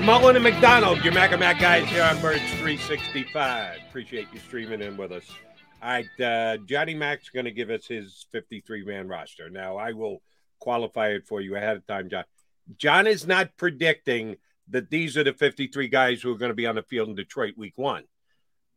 McMullen and McDonald, your Mac and Mac guys here on Birds 365. Appreciate you streaming in with us. All right, uh, Johnny Mac's going to give us his 53 man roster. Now, I will qualify it for you ahead of time, John. John is not predicting that these are the 53 guys who are going to be on the field in Detroit week one.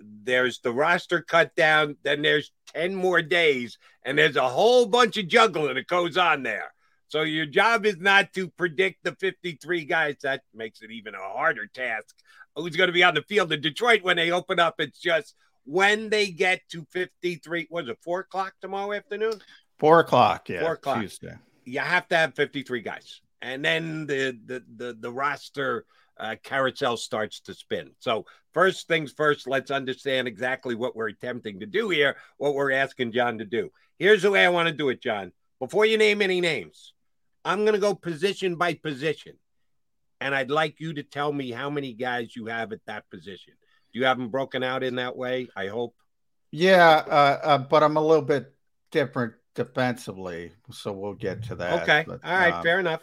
There's the roster cut down, then there's 10 more days, and there's a whole bunch of juggling that goes on there. So your job is not to predict the 53 guys. That makes it even a harder task. Who's going to be on the field in Detroit when they open up? It's just when they get to 53. Was it four o'clock tomorrow afternoon? Four o'clock. Yeah. Four o'clock. Tuesday. You have to have 53 guys, and then the the the, the roster uh, carousel starts to spin. So first things first, let's understand exactly what we're attempting to do here. What we're asking John to do. Here's the way I want to do it, John. Before you name any names. I'm going to go position by position. And I'd like you to tell me how many guys you have at that position. Do you have them broken out in that way? I hope. Yeah, uh, uh, but I'm a little bit different defensively, so we'll get to that. Okay. But, All right. um, fair enough.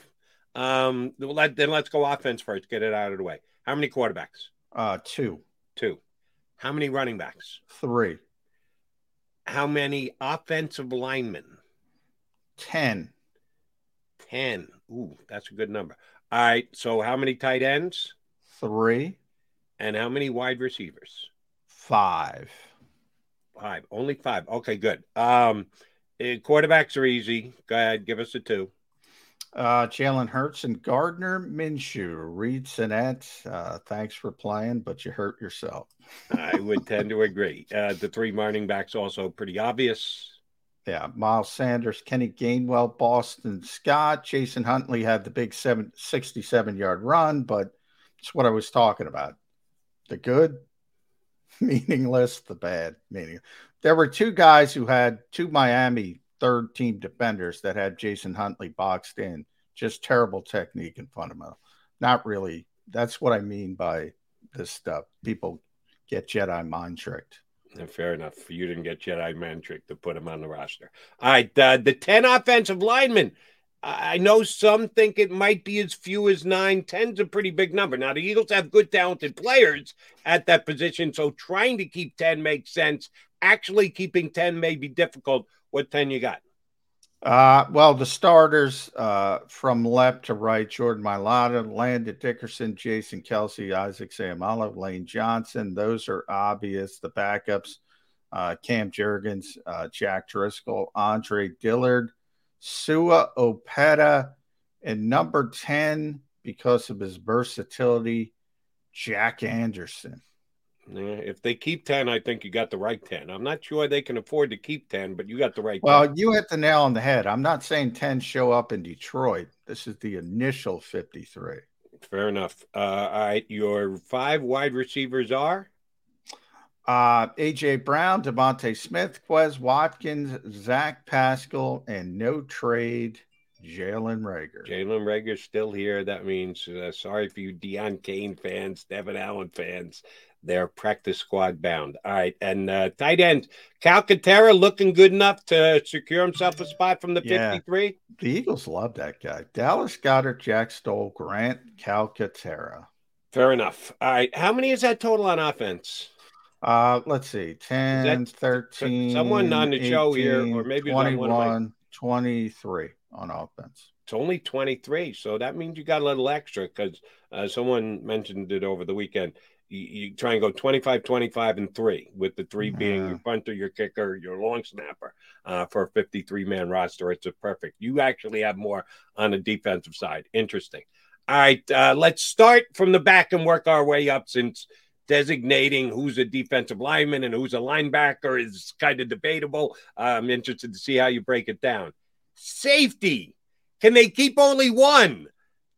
Um, let, then let's go offense first. Get it out of the way. How many quarterbacks? Uh, two. Two. How many running backs? Three. How many offensive linemen? Ten. Ten. Ooh, that's a good number. All right. So how many tight ends? Three. And how many wide receivers? Five. Five. Only five. Okay, good. Um, eh, quarterbacks are easy. Go ahead, give us a two. Uh, Jalen Hurts and Gardner Minshew. Reid Sinnett, uh, thanks for playing, but you hurt yourself. I would tend to agree. Uh, the three running backs also pretty obvious. Yeah, Miles Sanders, Kenny Gainwell, Boston Scott, Jason Huntley had the big seven, 67 yard run, but it's what I was talking about. The good, meaningless, the bad, meaning. There were two guys who had two Miami third team defenders that had Jason Huntley boxed in. Just terrible technique and fundamental. Not really. That's what I mean by this stuff. People get Jedi mind tricked. Yeah, fair enough. You didn't get Jedi mind tricked to put him on the roster. All right. Uh, the 10 offensive linemen. I know some think it might be as few as nine. Ten's a pretty big number. Now, the Eagles have good, talented players at that position. So trying to keep 10 makes sense. Actually, keeping 10 may be difficult. What 10 you got? Uh, well, the starters uh, from left to right Jordan Mailata, Landon Dickerson, Jason Kelce, Isaac Seumalo, Lane Johnson. Those are obvious. The backups uh, Cam Jurgens, uh, Jack Driscoll, Andre Dillard, Sua Opeta, and number 10, because of his versatility, Jack Anderson. If they keep 10, I think you got the right 10. I'm not sure they can afford to keep 10, but you got the right well, 10. you hit the nail on the head. I'm not saying 10 show up in Detroit. This is the initial 53. Fair enough. Uh, all right. Your five wide receivers are? Uh, AJ Brown, DeVonta Smith, Quez Watkins, Zach Pascal, and no trade, Jalen Reagor. Jalen Reagor's still here. That means, uh, sorry for you Deon Cain fans, Devin Allen fans. They're practice squad bound. All right. And uh, tight end, Calcaterra looking good enough to secure himself a spot from the Yeah. 53. The Eagles love that guy. Dallas Goedert, Jack Stoll, Grant Calcaterra. Fair enough. All right. How many is that total on offense? Uh, let's see, 10, that 13. someone on the show here, or maybe it was on one my- 21, 23 on offense. It's only 23. So that means you got a little extra because uh, someone mentioned it over the weekend. You, you try and go 25, 25, and three, with the three being your punter, your kicker, your long snapper uh, for a 53 man roster. It's a perfect. You actually have more on the defensive side. Interesting. All right. Uh, let's start from the back and work our way up since designating who's a defensive lineman and who's a linebacker is kind of debatable. I'm interested to see how you break it down. Safety. Can they keep only one?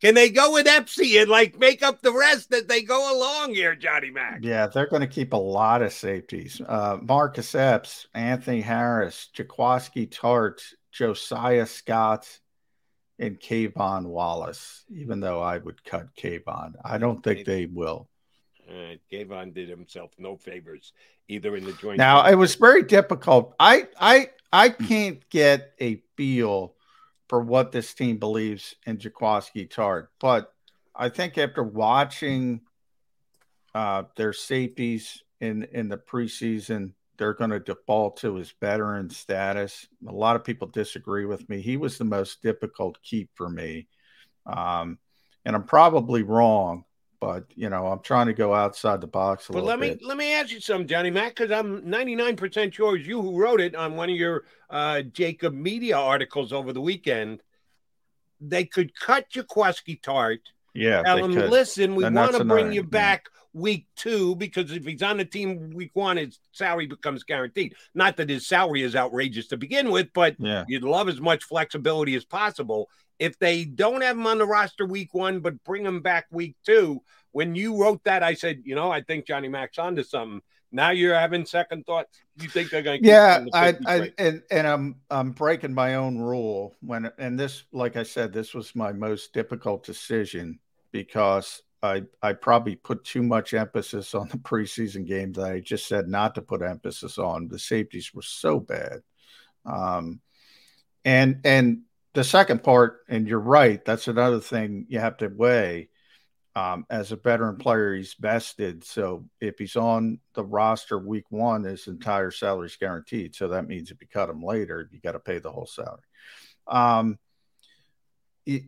Can they go with Epsy and like make up the rest as they go along here, Johnny Mac? Yeah, they're going to keep a lot of safeties. Uh, Marcus Epps, Anthony Harris, Jaquiski Tartt, Josiah Scott, and K'Von Wallace, even though I would cut K'Von. I don't think they will. Uh, K'Von did himself no favors either in the joint. Now it was very difficult. I I I can't get a feel for what this team believes in Jaquiski Tartt, but I think after watching uh, their safeties in in the preseason, they're going to default to his veteran status. A lot of people disagree with me. He was the most difficult keep for me, um, and I'm probably wrong. But you know, I'm trying to go outside the box a But little let bit. me let me ask you something, Johnny Mac, because I'm 99% sure it's you who wrote it on one of your uh, JAKIB Media articles over the weekend. They could cut Jaquiski Tartt. Yeah, tell him, could. listen, we want to bring another- you yeah. back week two because if he's on the team week one, his salary becomes guaranteed. Not that his salary is outrageous to begin with, but Yeah. you'd love as much flexibility as possible. If they don't have him on the roster week one, but bring him back week two, when you wrote that, I said, you know, I think Johnny Mac's onto something. Now you're having second thoughts. You think they're going to? yeah I, I and and i'm i'm breaking my own rule when and this like i said this was my most difficult decision because i i probably put too much emphasis on the preseason game that i just said not to put emphasis on the safeties were so bad um and and the second part and you're right that's another thing you have to weigh Um, as a veteran player, he's vested. So if he's on the roster week one, his entire salary is guaranteed. So that means if you cut him later, you got to pay the whole salary. Um, it,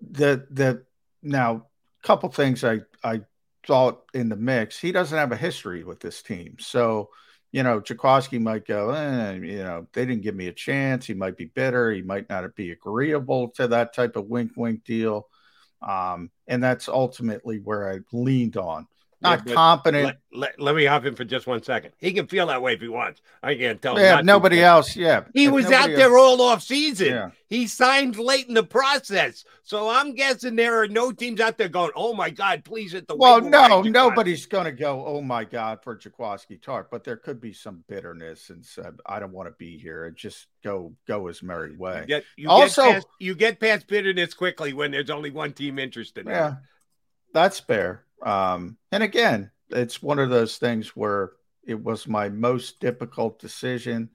the the now couple things I I thought in the mix. He doesn't have a history with this team, so you know Jaquiski might go. Eh, you know they didn't give me a chance. He might be bitter. He might not be agreeable to that type of wink wink deal, um, and that's ultimately where I leaned on not yeah, competent. Let, let, let, me hop in for just one second. He can feel that way if he wants. I can't tell. Yeah, nobody else. Yeah, he was out there all off season. Yeah. He signed late in the process, so I'm guessing there are no teams out there going, "Oh my God, please hit the." Well, no, nobody's going to go, "Oh my God" for Jaquiski Tartt, but there could be some bitterness and said, "I don't want to be here," and just go go his merry way. You get, you also, get past, you get past bitterness quickly when there's only one team interested. Yeah, in that's fair. Um, and again, it's one of those things where it was my most difficult decision.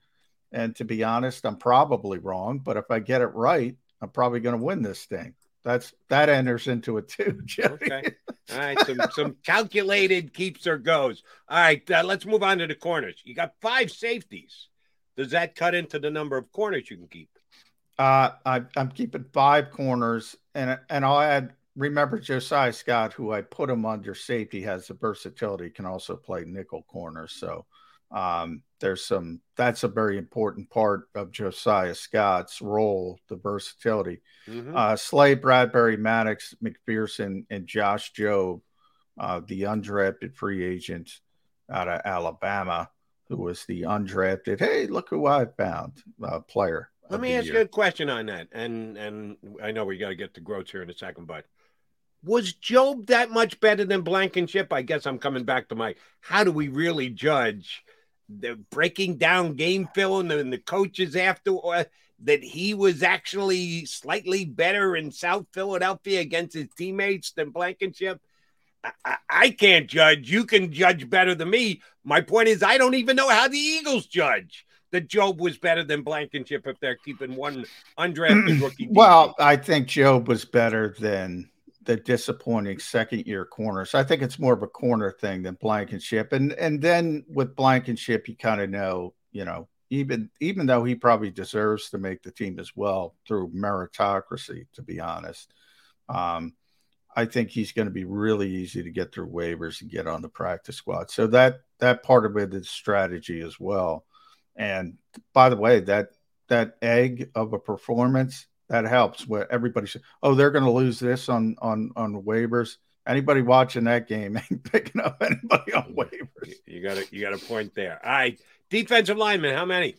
And to be honest, I'm probably wrong, but if I get it right, I'm probably going to win this thing. That's that enters into it too. Okay. All right. Some some calculated keeps or goes. All right. Uh, let's move on to the corners. You got five safeties. Does that cut into the number of corners you can keep? Uh, I, I'm keeping five corners, and and I'll add remember Josiah Scott, who I put him under safety, has the versatility, can also play nickel corner. So um, there's some that's a very important part of Josiah Scott's role, the versatility. Mm-hmm. Uh, Slay, Bradberry, Maddox, McPhearson, and Josh Jobe, uh, the undrafted free agent out of Alabama, who was the undrafted. Hey, look who I found uh, player. Let me ask year. you a question on that, and and I know we got to get to Grotz here in a second, but was Jobe that much better than Blankenship? I guess I'm coming back to my how do we really judge the breaking down game film and the coaches after uh, that he was actually slightly better in South Philadelphia against his teammates than Blankenship? I, I can't judge. You can judge better than me. My point is, I don't even know how the Eagles judge that Jobe was better than Blankenship if they're keeping one undrafted rookie. well, I think Jobe was better than the disappointing second year corners. I think it's more of a corner thing than Blankenship. And and then with Blankenship, you kind of know, you know, even even though he probably deserves to make the team as well through meritocracy, to be honest. Um, I think he's going to be really easy to get through waivers and get on the practice squad. So that that part of it is strategy as well. And by the way, that that egg of a performance that helps. Where everybody says, "Oh, they're going to lose this on on on waivers." Anybody watching that game ain't picking up anybody on waivers. You got a you got a point there. All right, defensive linemen, how many?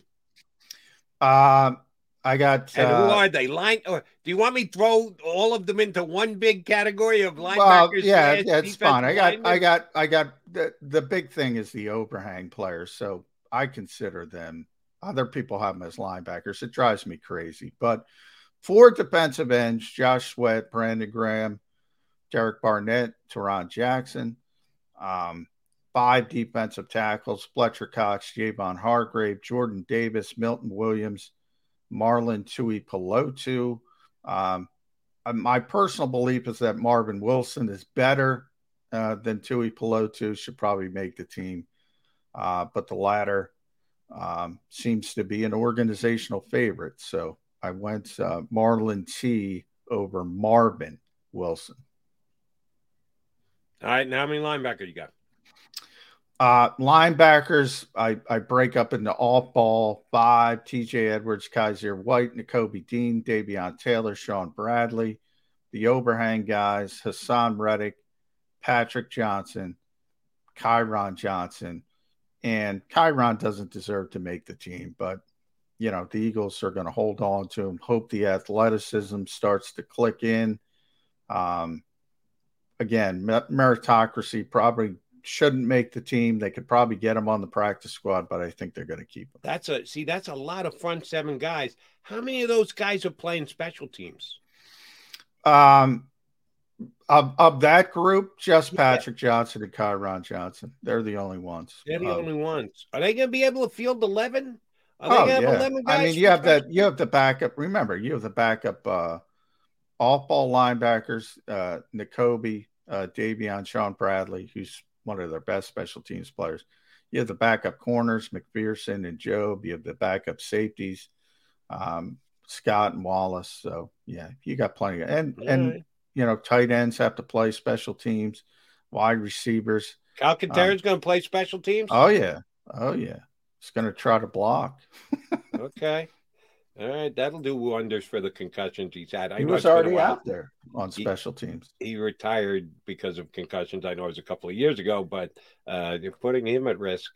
Um, I got. And uh, who are they? Line? Or do you want me to throw all of them into one big category of linebackers? Well, yeah, it's fine. I got, linemen? I got, I got. The, the big thing is the overhang players, so I consider them. Other people have them as linebackers. It drives me crazy, but Four defensive ends Josh Sweat, Brandon Graham, Derek Barnett, Tarron Jackson. Um, five defensive tackles Fletcher Cox, Javon Hargrave, Jordan Davis, Milton Williams, Marlon Tuipulotu. Um, uh, my personal belief is that Marvin Wilson is better uh, than Tuipulotu, should probably make the team. Uh, but the latter um, seems to be an organizational favorite. So I went uh, Marlon T over Marvin Wilson. All right, now how many linebackers you got? Uh, linebackers, I, I break up into off ball five TJ Edwards, Kyzir White, Nakobe Dean, Davion Taylor, Shaun Bradley. The overhang guys, Haason Reddick, Patrick Johnson, Kyron Johnson. And Kyron doesn't deserve to make the team, but you know, the Eagles are going to hold on to him, hope the athleticism starts to click in. Um, again, meritocracy probably shouldn't make the team. They could probably get him on the practice squad, but I think they're going to keep him. That's a see. That's a lot of front seven guys. How many of those guys are playing special teams? Um, of, of that group, just Patrick yeah. Johnson and Kyron Johnson. They're the only ones. They're the um, only ones. Are they going to be able to field eleven? Oh, yeah. I mean, you have that. You have the backup. Remember, you have the backup uh, off ball linebackers, uh, Nakobe, uh, Davion, Shaun Bradley, who's one of their best special teams players. You have the backup corners, McPhearson and Jobe. You have the backup safeties, um, Scott and Wallace. So yeah, you got plenty of and All and you know tight ends have to play special teams, wide receivers. Calcaterra's going to play special teams. Oh yeah, oh yeah, it's going to try to block. Okay. All right, that'll do wonders for the concussions he's had. I He was it's been a already out there on He- special teams. He retired because of concussions. I know it was a couple of years ago, but uh, you're putting him at risk.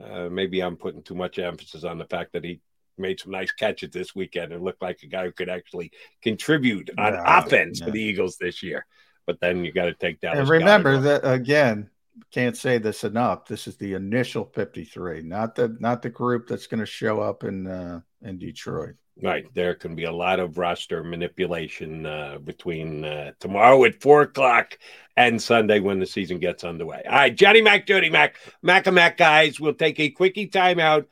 Uh, maybe I'm putting too much emphasis on the fact that he made some nice catches this weekend and looked like a guy who could actually contribute on Yeah, offense for the Eagles this year. But then you got to take down. And remember that again. Can't say this enough. This is the initial 53, not the not the group that's going to show up in uh, in Detroit. Right. There can be a lot of roster manipulation uh, between uh, tomorrow at four o'clock and Sunday when the season gets underway. All right, Johnny Mac, Jody Mac, Mac and Mac guys, we'll take a quickie timeout.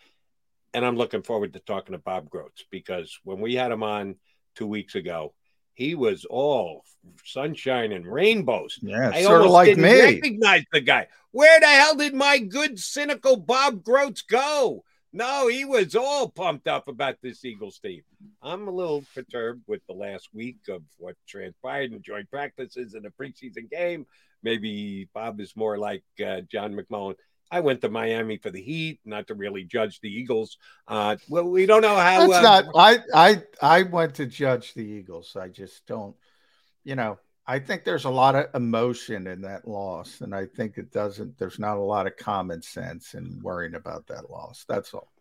And I'm looking forward to talking to Bob Grotz because when we had him on two weeks ago, he was all sunshine and rainbows. Yeah, I sort of like didn't me. recognize the guy. Where the hell did my good, cynical Bob Grotz go? No, he was all pumped up about this Eagles team. I'm a little perturbed with the last week of what transpired in joint practices in a preseason game. Maybe Bob is more like uh, John McMullen. I went to Miami for the Heat, not to really judge the Eagles. Uh, well, we don't know how. That's uh, not. I I I went to judge the Eagles. I just don't. You know, I think there's a lot of emotion in that loss, and I think it doesn't. There's not a lot of common sense in worrying about that loss. That's all.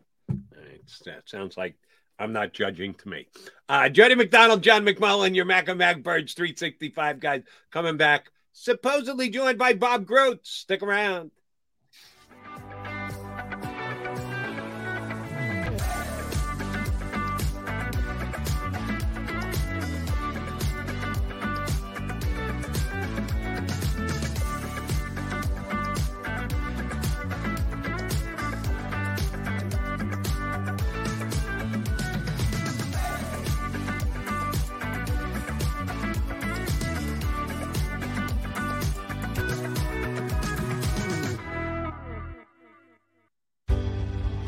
It's, that sounds like I'm not judging to me. Uh, Jody McDonald, John McMullen, your Mac and Mac Birds 365 guys coming back, supposedly joined by Bob Grotz. Stick around.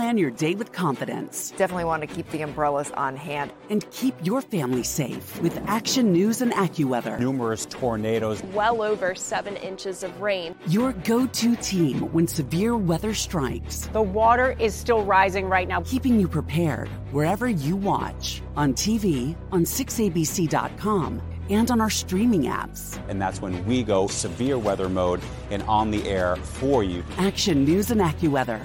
Plan your day with confidence. Definitely want to keep the umbrellas on hand. And keep your family safe with Action News and AccuWeather. Numerous tornadoes. Well over seven inches of rain. Your go to team when severe weather strikes. The water is still rising right now. Keeping you prepared wherever you watch on TV, on 6abc.com, and on our streaming apps. And that's when we go severe weather mode and on the air for you. Action News and AccuWeather,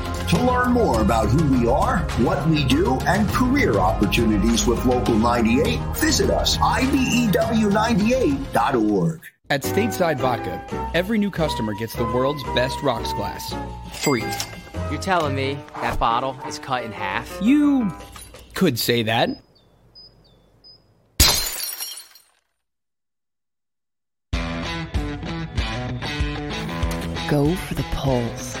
To learn more about who we are, what we do, and career opportunities with Local 98, visit us, E IBEW98.org. At Stateside Vodka, every new customer gets the world's best rocks glass. Free. You're telling me that bottle is cut in half? You could say that. Go for the poles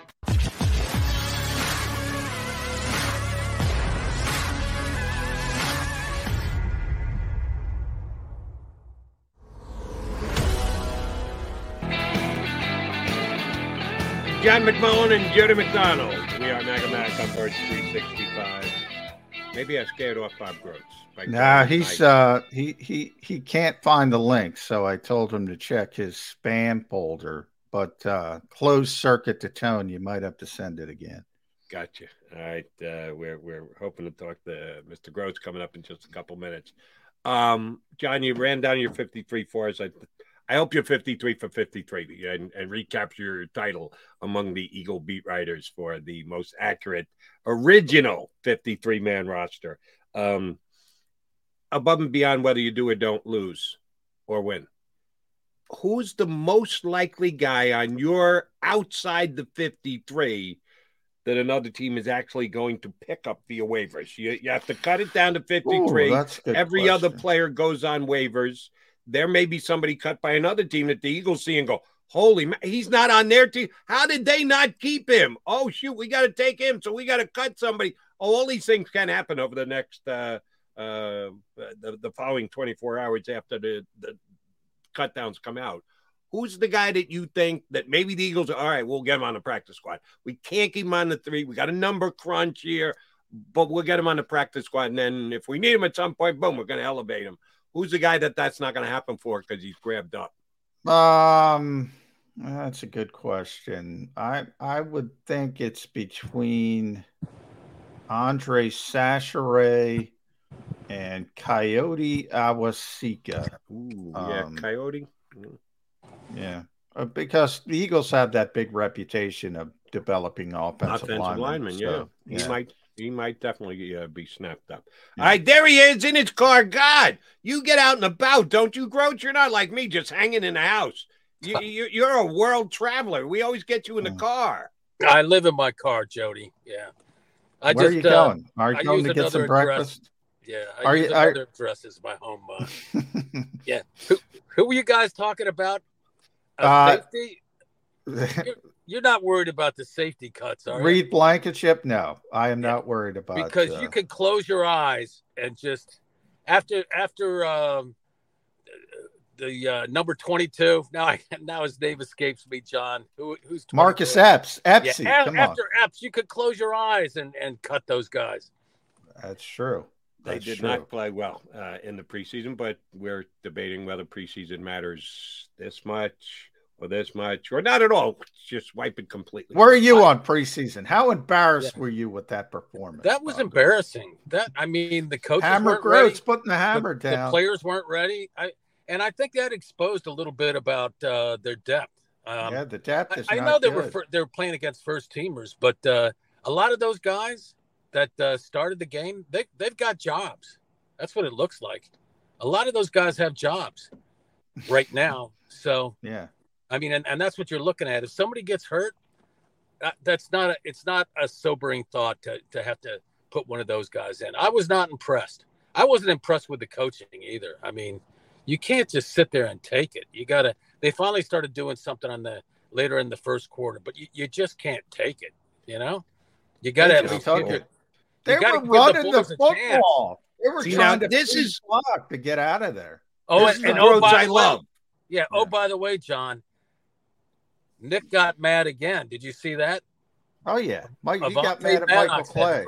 John McMullen and Jody McDonald. We are Mac Mac on Birds 365. Maybe I scared off Bob Grotz. Nah, he's uh he he he can't find the link, so I told him to check his spam folder. But uh closed circuit to tone, you might have to send it again. Gotcha. All right. Uh, we're we're hoping to talk to Mr. Grotz coming up in just a couple minutes. Um, John, you ran down your 53 for us. I, I hope you're 53 for 53 and, and recapture your title among the Eagle beat writers for the most accurate original 53 man roster. Um, above and beyond whether you do or don't lose or win. Who's the most likely guy on your outside the 53 that another team is actually going to pick up via waivers. You, you have to cut it down to 53. Ooh, that's a good Every other player goes on waivers. There may be somebody cut by another team that the Eagles see and go, Holy, he's not on their team. How did they not keep him? Oh, shoot, we got to take him. So we got to cut somebody. Oh, all these things can happen over the next, uh, uh, the, the following 24 hours after the, the cut downs come out. Who's the guy that you think that maybe the Eagles are all right? We'll get him on the practice squad. We can't keep him on the three. We got a number crunch here, but we'll get him on the practice squad. And then if we need him at some point, boom, we're going to elevate him. Who's the guy that that's not going to happen for because he's grabbed up? Um, that's a good question. I I would think it's between Andre Sachare and Kayode Awosika. Ooh, yeah, Um, Kayode. Yeah, uh, because the Eagles have that big reputation of developing offensive, offensive lineman. linemen. yeah. so, he might he might definitely uh, be snapped up. Yeah. All right, there he is in his car. God, you get out and about, don't you, Groach? You're not like me, just hanging in the house. You, you, you're a world traveler. We always get you in the car. I live in my car, Jody. Yeah. I Where are just, you uh, going? Are you I going to get some another address. breakfast? Yeah, I Are use you- are- another address as my home. Uh, yeah. Who, who were you guys talking about? Uh, Uh, safety? You're, you're not worried about the safety cuts, are you? Reed Blankenship? No, I am not worried about because uh, you can close your eyes and just after after um, the uh, number twenty two. Now I now his name escapes me, John. Who who's 22? Marcus Epps. Epsy, Yeah, a- come on. after Epps, you could close your eyes and and cut those guys. That's true. They That's did true. not play well uh, in the preseason, but we're debating whether preseason matters this much or this much or not at all. Just wipe it completely. Where are you on preseason? How embarrassed were you with that performance? That was embarrassing. That I mean, the coaches Hammer weren't ready. Grotz putting the hammer the, down. The players weren't ready. I and I think that exposed a little bit about uh, their depth. Um, yeah, the depth is I, I know they were good. fir- they were playing against first teamers, but uh, a lot of those guys that uh, started the game, they they've got jobs. That's what it looks like. A lot of those guys have jobs right now. So yeah, I mean, and, and that's what you're looking at. If somebody gets hurt, that, that's not a, it's not a sobering thought to to have to put one of those guys in. I was not impressed. I wasn't impressed with the coaching either. I mean, you can't just sit there and take it. You got to. They finally started doing something on the later in the first quarter, but you, you just can't take it. You know, you got to They at least give it. They were give the running the, boys a chance. football. They were See, trying now, to this is- block to get out of there. Oh, This and, is and the oh, by I the way, love. yeah. Oh, by the way, John, Nick got mad again. Did you see that? Oh yeah, Mike. He got mad at Michael Clay.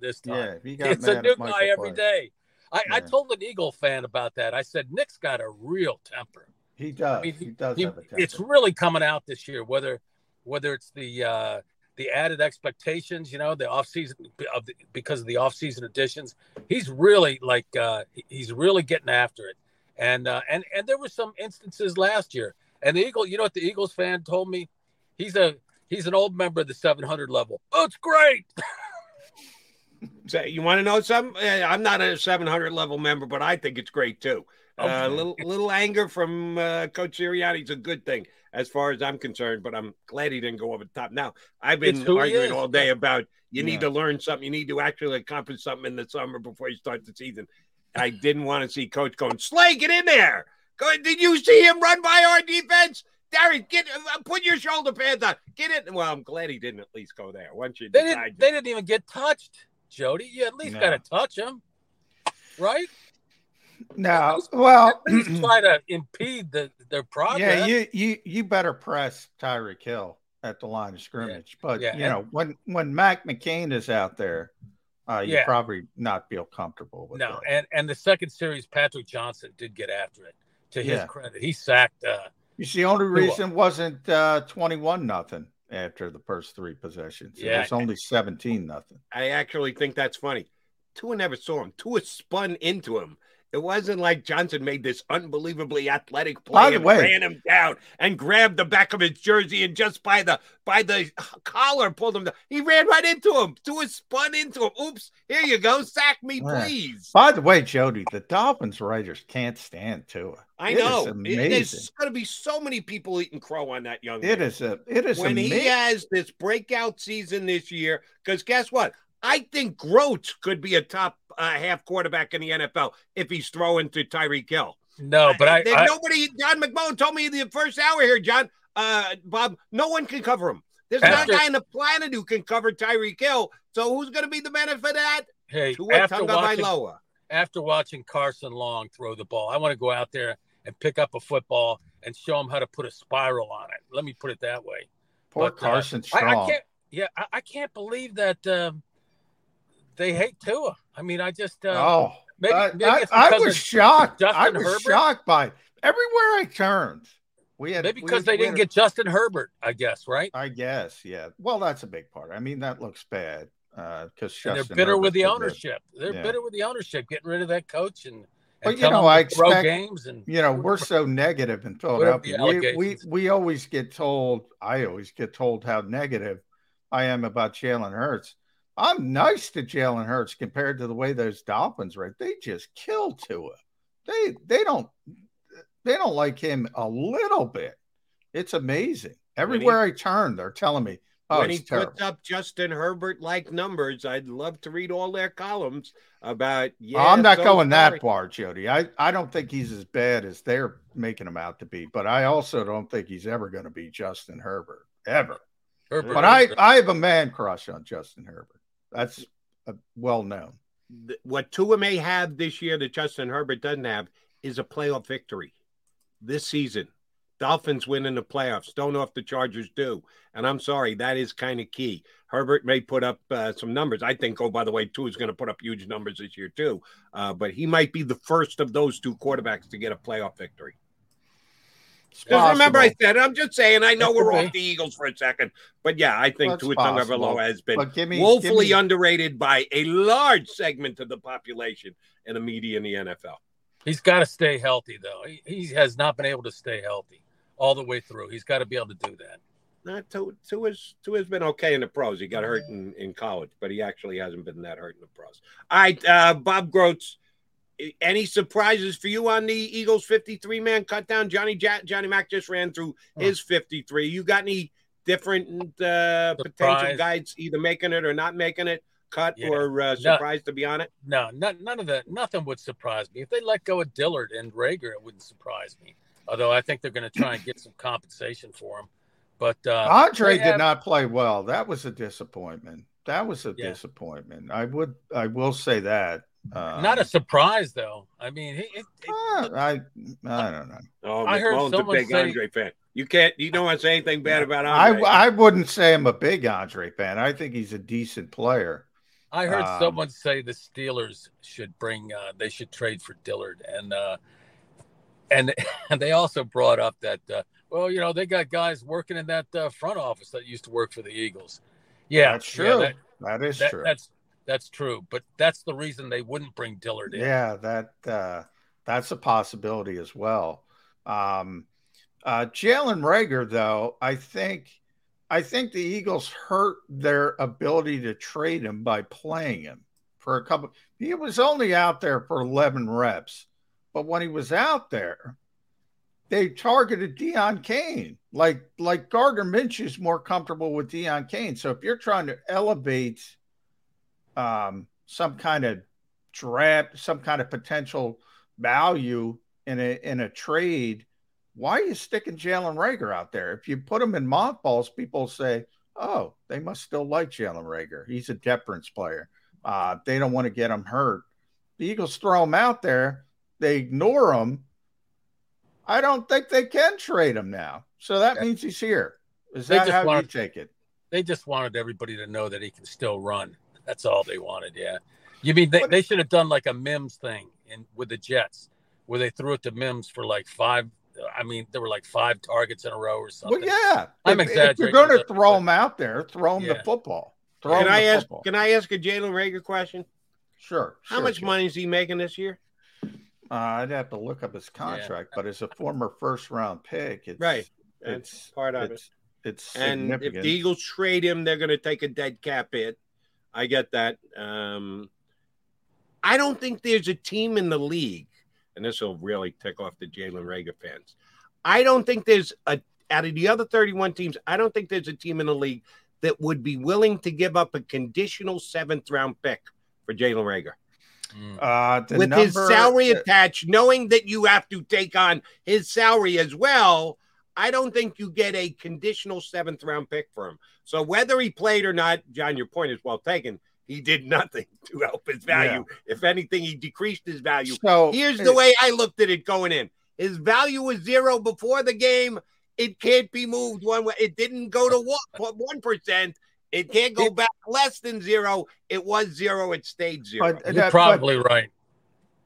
this time. Yeah, he got it's mad a new guy every Clay. day. I, I told an Eagle fan about that. I said Nick's got a real temper. He does. I mean, he does he- have a temper. It's really coming out this year. Whether whether it's the uh, the added expectations, you know, the offseason of the, because of the offseason additions, he's really like uh, he's really getting after it. And uh, and and there were some instances last year. And the Eagle, you know what the Eagles fan told me? He's a he's an old member of the 700 level. Oh, it's great. So you want to know something? Uh, I'm not a 700 level member, but I think it's great too. A Okay. little little anger from uh, Coach Sirianni is a good thing as far as I'm concerned. But I'm glad he didn't go over the top. Now I've been It's who he arguing all day about you need to learn something. You need to actually accomplish something in the summer before you start the season. I didn't want to see Coach going Slay, get in there. Go. Did you see him run by our defense? Darius, get uh, put your shoulder pads on. Get it. Well, I'm glad he didn't at least go there. Once you They decide didn't they didn't even get touched, Jody. You at least No. got to touch him, right? No, well, At least try to impede the, their progress. yeah, you you you better press Tyreek Hill at the line of scrimmage. But Yeah, you and- know, when when Mac McCain is out there, uh, you Yeah. probably not feel comfortable with No, that. and and the second series, Patrick Johnson did get after it. To his Yeah. credit, he sacked. Uh, You see, the only Tua. reason wasn't uh, twenty-one nothing after the first three possessions. It Yeah. was only seventeen nothing. I actually think that's funny. Tua never saw him. Tua spun into him. It wasn't like Johnson made this unbelievably athletic play By the and way- ran him down and grabbed the back of his jersey and just by the by the collar pulled him down. He ran right into him. Tua spun into him. Oops! Here you go. Sack me, Yeah. please. By the way, Jody, the Dolphins writers can't stand Tua. I It know. It- amazing. There's going to be so many people eating crow on that young. It man. is a. It is when he has this breakout season this year. Because guess what? I think Grotz could be a top uh, half quarterback in the NFL if he's throwing to Tyreek Hill. no, but I, There's I nobody. John McMullen told me the first hour here, John. Uh, Bob, no one can cover him. There's not a guy on the planet who can cover Tyreek Hill. So who's going to be the benefit of that? hey Tua after watching Tagovailoa. after watching Carson Long throw the ball, I want to go out there and pick up a football and show him how to put a spiral on it. Let me put it that way. Poor But, uh, Carson I, I Strong. can't. Yeah, I, I can't believe that um, they hate Tua. I mean, I just. Uh, oh, maybe, I, maybe I- I was shocked. Justin I was Herbert. shocked by it. everywhere I turned. We had Maybe we- because they didn't had- get Justin Herbert. I guess right. I guess, yeah. Well, that's a big part. I mean, that looks bad because and they're bitter with the ownership. They're Yeah. bitter with the ownership, getting rid of that coach and. But you know, I expect games and you know we're so negative in Philadelphia. We, we we always get told. I always get told how negative I am about Jalen Hurts. I'm nice to Jalen Hurts compared to the way those Dolphins rate. They just kill Tua. They they don't they don't like him a little bit. It's amazing. Everywhere I turn, they're telling me, "Oh, when he it's terrible." puts up Justin Herbert like numbers, I'd love to read all their columns about. Oh, yeah, I'm not so going sorry. that far, Jody. I, I don't think he's as bad as they're making him out to be, but I also don't think he's ever going to be Justin Herbert ever. Herbert. But I, I have a man crush on Justin Herbert. That's uh, well known. what Tua may have this year that Justin Herbert doesn't have is a playoff victory this season. Dolphins win in the playoffs. Don't know if the Chargers do. And I'm sorry, that is kind of key. Herbert may put up uh, some numbers. I think, oh, by the way, Tua is going to put up huge numbers this year, too. Uh, but he might be the first of those two quarterbacks to get a playoff victory. Because remember, I said, I'm just saying, I know It we're could off the Eagles for a second. But yeah, I think Well, Tua it's. Tagovailoa has been me- woefully me- underrated by a large segment of the population and the media in the NFL. He's got to stay healthy, though. He, he has not been able to stay healthy all the way through. He's got to be able to do that. Not Tua, Tua's, Tua's been okay in the pros. He got hurt in, in college, but he actually hasn't been that hurt in the pros. All right, uh, Bob Grotz, any surprises for you on the Eagles 53 man cut down? Johnny Ja- Johnny Mack just ran through his 53. You got any different uh, potential Surprise. guys either making it or not making it, cut Yeah. or uh, No. to be on it? No, not, none of that. Nothing would surprise me. If they let go of Dillard and Reagor, it wouldn't surprise me. Although I think they're going to try and get some compensation for him. But uh, Andre they did not play well. That was a disappointment. That was a Yeah. disappointment. I would, I will say that. Um, Not a surprise, though. I mean, he, it, uh, I, I don't know. Oh, I heard McMullen's a someone big say- Andre fan. You can't, you don't want to say anything bad about I, Andre. I wouldn't say I'm a big Andre fan. I think he's a decent player. I heard Um, someone say the Steelers should bring, uh, they should trade for Dillard, and uh, and and they also brought up that, uh, well, you know, they got guys working in that uh, front office that used to work for the Eagles. Yeah, That's yeah, true. that- that is that- true. That's that's true, but that's the reason they wouldn't bring Dillard in. Yeah, that uh, that's a possibility as well. Um, uh, Jalen Reagor, though, I think I think the Eagles hurt their ability to trade him by playing him for a couple. He was only out there for eleven reps, but when he was out there, they targeted Deon Cain. Like like Gardner Minshew is more comfortable with Deon Cain. So if you're trying to elevate um, some kind of draft, some kind of potential value in a in a trade, why are you sticking Jalen Reagor out there? If you put him in mothballs, people say, "Oh, they must still like Jalen Reagor. He's a deference player. Uh, they don't want to get him hurt." The Eagles throw him out there. They ignore him. I don't think they can trade him now. So that means he's here. Is They that just how wanted- you take it? They just wanted everybody to know that he can still run. That's all they wanted. Yeah. You mean they, they should have done like a Mims thing in with the Jets, where they threw it to Mims for like five. I mean, there were like five targets in a row or something. Well, yeah. I'm if, if you're going to but- throw him out there, throw him Yeah. the football. Throw Can him I the ask? football. Can I ask a Jalen Reagor question? Sure. How sure, much sure. money is he making this year? Uh, I'd have to look up his contract, but as a former first round pick, it's Right. It's That's part of it. it's, It's And if the Eagles trade him, they're going to take a dead cap hit. I get that. Um, I don't think there's a team in the league, and this will really tick off the Jalen Reagor fans. I don't think there's a out of the other 31 teams. I don't think there's a team in the league that would be willing to give up a conditional seventh round pick for Jalen Reagor uh, the with his number- salary attached, knowing that you have to take on his salary as well. I don't think you get a conditional seventh round pick for him. So whether he played or not, John, your point is well taken. He did nothing to help his value. If anything, he decreased his value. So, here's the way I looked at it going in. His value was zero before the game. It can't be moved one way. It didn't go to one one percent. It can't go back less than zero. It was zero. It stayed zero. But that- but right.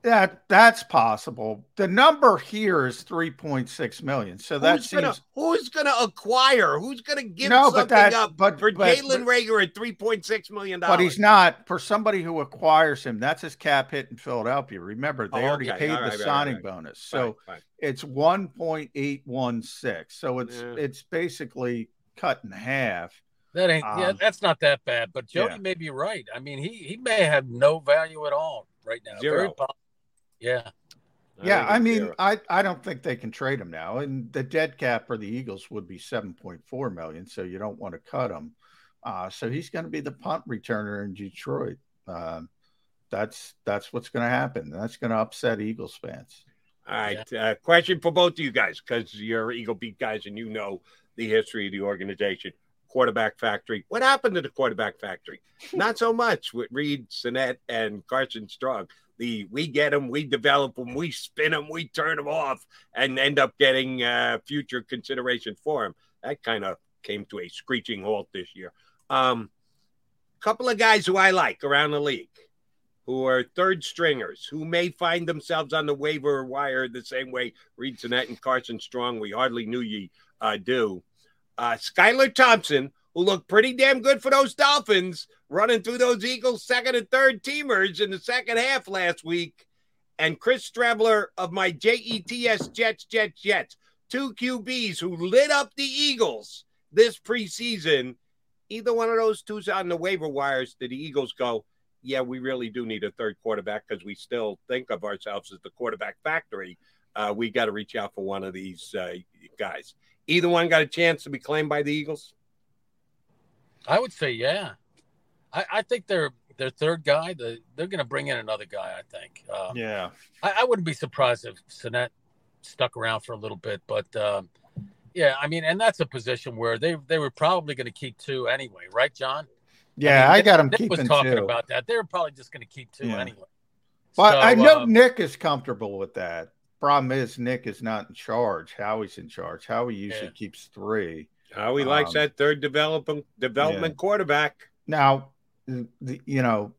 That that's possible. The number here is three point six million. So that who's seems gonna who's gonna acquire? Who's gonna give No, but something that- up but- for but- Jalen Reagor at three point six million dollars? But he's not for somebody who acquires him. That's his cap hit in Philadelphia. Remember, they Oh, already okay. paid All the right, right, signing right. bonus, so Fine, fine. it's one point eight one six. So it's Yeah. it's basically cut in half. That ain't yeah, Um, that's not that bad. But Jody yeah. may be right. I mean, he he may have no value at all right now. Very Zero. po- yeah. yeah, I mean. I I don't think they can trade him now, and the dead cap for the Eagles would be seven point four million. So you don't want to cut him. Uh, so he's going to be the punt returner in Detroit. Um, that's that's what's going to happen. That's going to upset Eagles fans. All right. Uh, question for both of you guys because you're Eagle Beat guys and you know the history of the organization. Quarterback Factory. What happened to the Quarterback Factory? Not so much with Reid, Sinnett, and Carson Strong. The we get them, we develop them, we spin them, we turn them off, and end up getting uh, future consideration for them. That kind of came to a screeching halt this year. Um, couple of guys who I like around the league who are third stringers who may find themselves on the waiver wire the same way Reid Sinnett and Carson Strong, we hardly knew ye uh, do. Uh, Skylar Thompson, who looked pretty damn good for those Dolphins, running through those Eagles second and third teamers in the second half last week. And Chris Streveler of my JETS Jets, Jets, Jets, two QBs who lit up the Eagles this preseason. Either one of those two's on the waiver wires. Did the Eagles go, yeah, we really do need a third quarterback because we still think of ourselves as the quarterback factory. Uh, we got to reach out for one of these uh, guys. Either one got a chance to be claimed by the Eagles. I would say yeah. I, I think their their third guy, the, they're going to bring in another guy. I think. Um, Yeah. I, I wouldn't be surprised if Sinnett stuck around for a little bit, but um, yeah, I mean, and that's a position where they they were probably going to keep two anyway, right, John? Yeah, I, mean, got him Nick keeping was talking two. about that. They were probably just going to keep two Yeah. anyway. But So, I know um, Nick is comfortable with that. Problem is, Nick is not in charge. Howie's in charge. Howie usually Yeah. keeps three. How he likes Um, that third development development yeah. quarterback. Now, the, the- you know,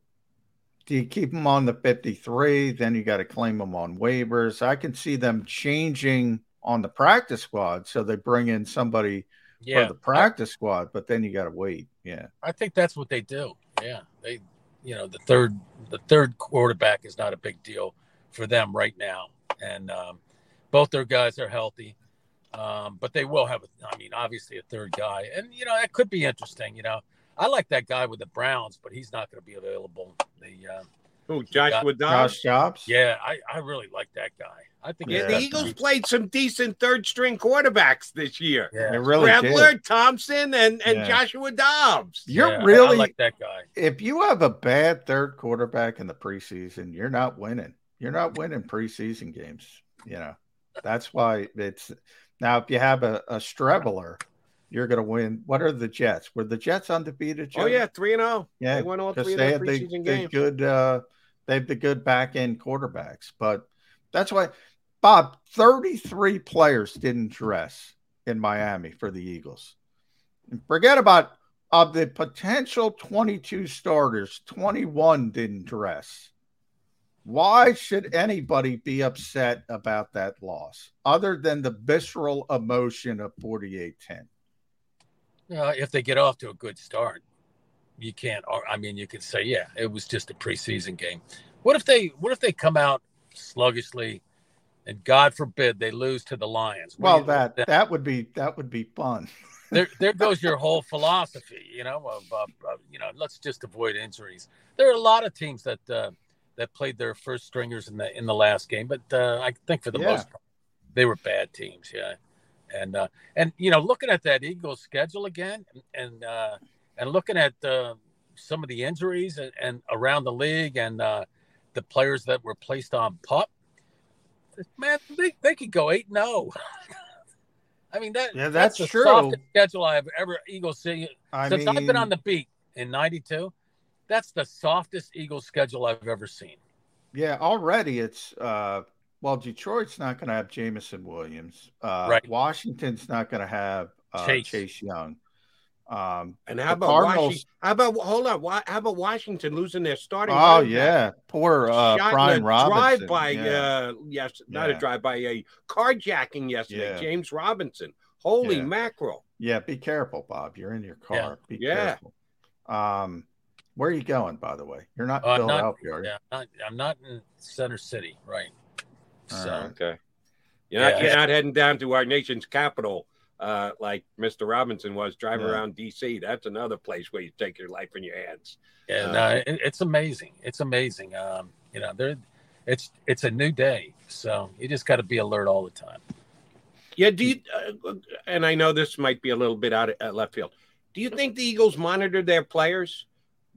do you keep him on the 53? Then you got to claim him on waivers. I can see them changing on the practice squad. So they bring in somebody Yeah. for the practice squad, but then you got to wait. Yeah. I think that's what they do. Yeah, they, you know, the third the third quarterback is not a big deal for them right now, and um, both their guys are healthy. Um, but they will have, a, I mean, obviously a third guy, and you know that could be interesting. You know, I like that guy with the Browns, but he's not going to be available. The uh, Who, Joshua Dobbs? Josh Jobs? Yeah, I, I really like that guy. I think Yeah, the Eagles some- played some decent third string quarterbacks this year. Yeah. They really Rebler, did. Thompson, and, and Yeah. Joshua Dobbs. You're Yeah, really I like that guy. if you have a bad third quarterback in the preseason, you're not winning. You're not winning preseason games. You know, that's why it's now if you have a, a Streveler, you're going to win. What are the Jets? Were the Jets undefeated? Oh yeah, three and zero. yeah. they won all three of their the, preseason the games. good. Uh, they have the good back end quarterbacks, but that's why Bob. Thirty three players didn't dress in Miami for the Eagles. Forget about of the potential 22 starters, 21 didn't dress. Why should anybody be upset about that loss other than the visceral emotion of 48 10? Uh, if they get off to a good start, you can't. I mean, you could say, yeah, it was just a preseason game. What if they? What if they come out sluggishly, and God forbid they lose to the Lions? Well, that that would be that would be fun. there, there goes your whole philosophy, you know, of, of, of, you know, let's just avoid injuries. There are a lot of teams that uh, that played their first stringers in the in the last game, but uh, I think for the yeah. most part, they were bad teams. Yeah, and uh, and you know, looking at that Eagles schedule again, and uh, and looking at uh, some of the injuries and, and around the league, and uh, the players that were placed on pup, man, they, they could go eight zero. Oh. I mean that yeah, that's, that's true. softest schedule I've ever Eagles seen since mean, I've been on the beat in '92 that's the softest Eagles schedule I've ever seen. Yeah, already it's uh well, Detroit's not going to have Jameson Williams. Uh, right. Washington's not going to have uh, Chase. Chase Young. Um, and how about Washington? How about hold on? How about Washington losing their starting? Oh yeah, poor uh, Brian Robinson. Drive by, yeah. uh, yes, not yeah. a drive by, a carjacking yesterday. Yeah. James Robinson. Holy mackerel! Yeah, be careful, Bob. You're in your car. Be careful. Um, where are you going, by the way? You're not uh, Philadelphia, not, yeah, I'm not, I'm not in Center City, right? So right. okay, you're not, yeah. you're not heading down to our nation's capital uh, like Mr. Robinson was driving yeah. around D.C. That's another place where you take your life in your hands. And uh, it, it's amazing. It's amazing. Um, you know, there, it's it's a new day, so you just got to be alert all the time. Yeah. Do you? Uh, and I know this might be a little bit out of left field. Do you think the Eagles monitor their players?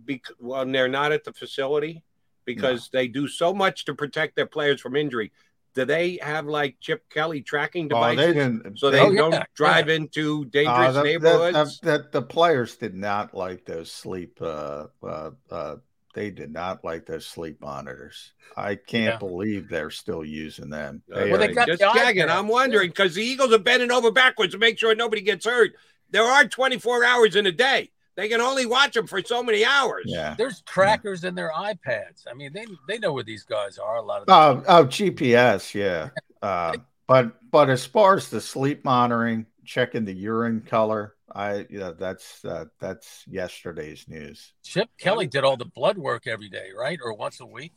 Because when they're not at the facility because no. they do so much to protect their players from injury. Do they have like Chip Kelly tracking devices? Oh, they didn't, so they oh, don't yeah, drive yeah. into dangerous uh, the, neighborhoods. That the, the, players did not like those sleep. Uh, uh, uh, they did not like those sleep monitors. I can't yeah. believe they're still using them. They well, they got just gagging. I'm wondering because the Eagles are bending over backwards to make sure nobody gets hurt. There are 24 hours in a day. They can only watch them for so many hours. Yeah. There's trackers yeah. in their iPads. I mean, they they know where these guys are. A lot of oh, oh GPS, yeah. Uh, but but as far as the sleep monitoring, checking the urine color, I yeah, that's uh, that's yesterday's news. Chip Kelly did all the blood work every day, right, or once a week.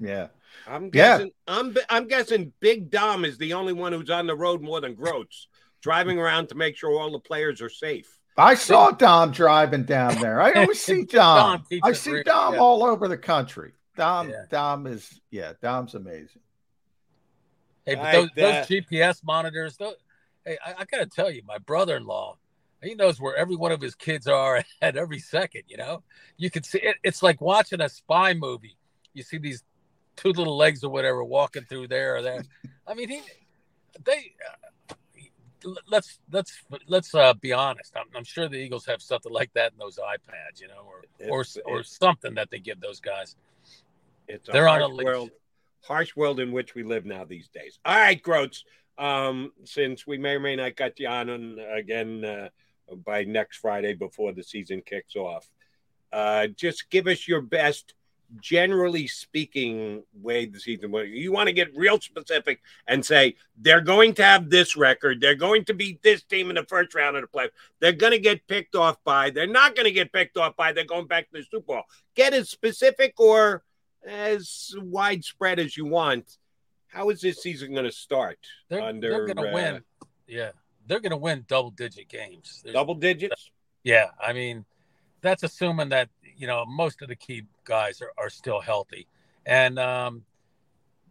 Yeah. I'm guessing. Yeah. I'm I'm guessing Big Dom is the only one who's on the road more than Grotz, driving around to make sure all the players are safe. I saw Dom driving down there. I always see Dom. Dom I see Dom yeah. all over the country. Dom, yeah. Dom is yeah, Dom's amazing. Hey, but those, those, GPS monitors, those, hey, I, I got to tell you, my brother-in-law, he knows where every one of his kids are at every second. You know, you can see it, it's like watching a spy movie. You see these two little legs or whatever walking through there or there. I mean, he, they, let's let's let's uh, be honest. I'm, I'm, sure the Eagles have something like that in those iPads, you know, or or or something that they give those guys. It's They're on a world, harsh world in which we live now these days. All right, Grotz. Um, since we may or may not get you on again uh, by next Friday before the season kicks off, uh, just give us your best generally speaking, way the season went. You want to get real specific and say they're going to have this record. They're going to beat this team in the first round of the playoffs. They're going to get picked off by. They're not going to get picked off by. They're going back to the Super Bowl. Get as specific or as widespread as you want. How is this season going to start? They're, under, they're going to uh, win. Yeah, they're going to win double digit games. There's, double digits. Yeah, I mean, that's assuming that you know most of the key guys are, are still healthy and um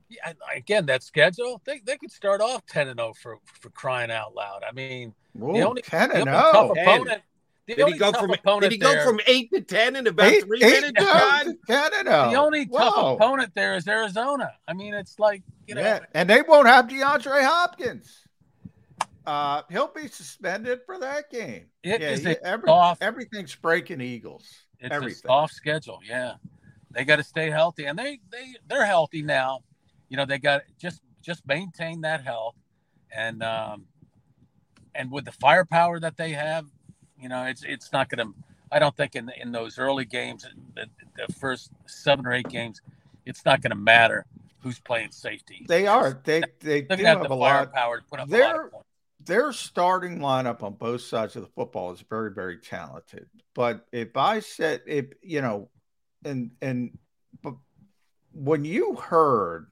yeah, again that schedule they, they could start off 10 and 0 for for crying out loud i mean Ooh, the only 10 and 0 opponent did he go from did he go there, from eight to ten in about eight, three eight minutes? John? Ten and The only Whoa. tough opponent there is Arizona. I mean, it's like you know, yeah. and they won't have DeAndre Hopkins. Uh, he'll be suspended for that game. It yeah, he, every, everything's breaking Eagles. It's everything. a soft schedule. Yeah, they got to stay healthy, and they they they're healthy now. You know, they got just just maintain that health, and um, and with the firepower that they have, You know, it's it's not going to. I don't think in in those early games, the, the first seven or eight games, it's not going to matter who's playing safety. They are. They they They're do have have the a lot. firepower to put up a lot Their starting lineup on both sides of the football is very very talented. But if I said if you know, and and but when you heard,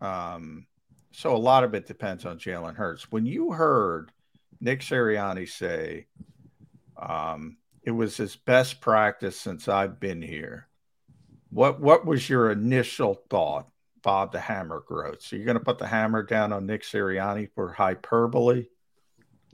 um, so a lot of it depends on Jalen Hurts. When you heard Nick Sirianni say, um, it was his best practice since I've been here. What what was your initial thought, Bob the Hammer Grotz? So you're going to put the hammer down on Nick Sirianni for hyperbole?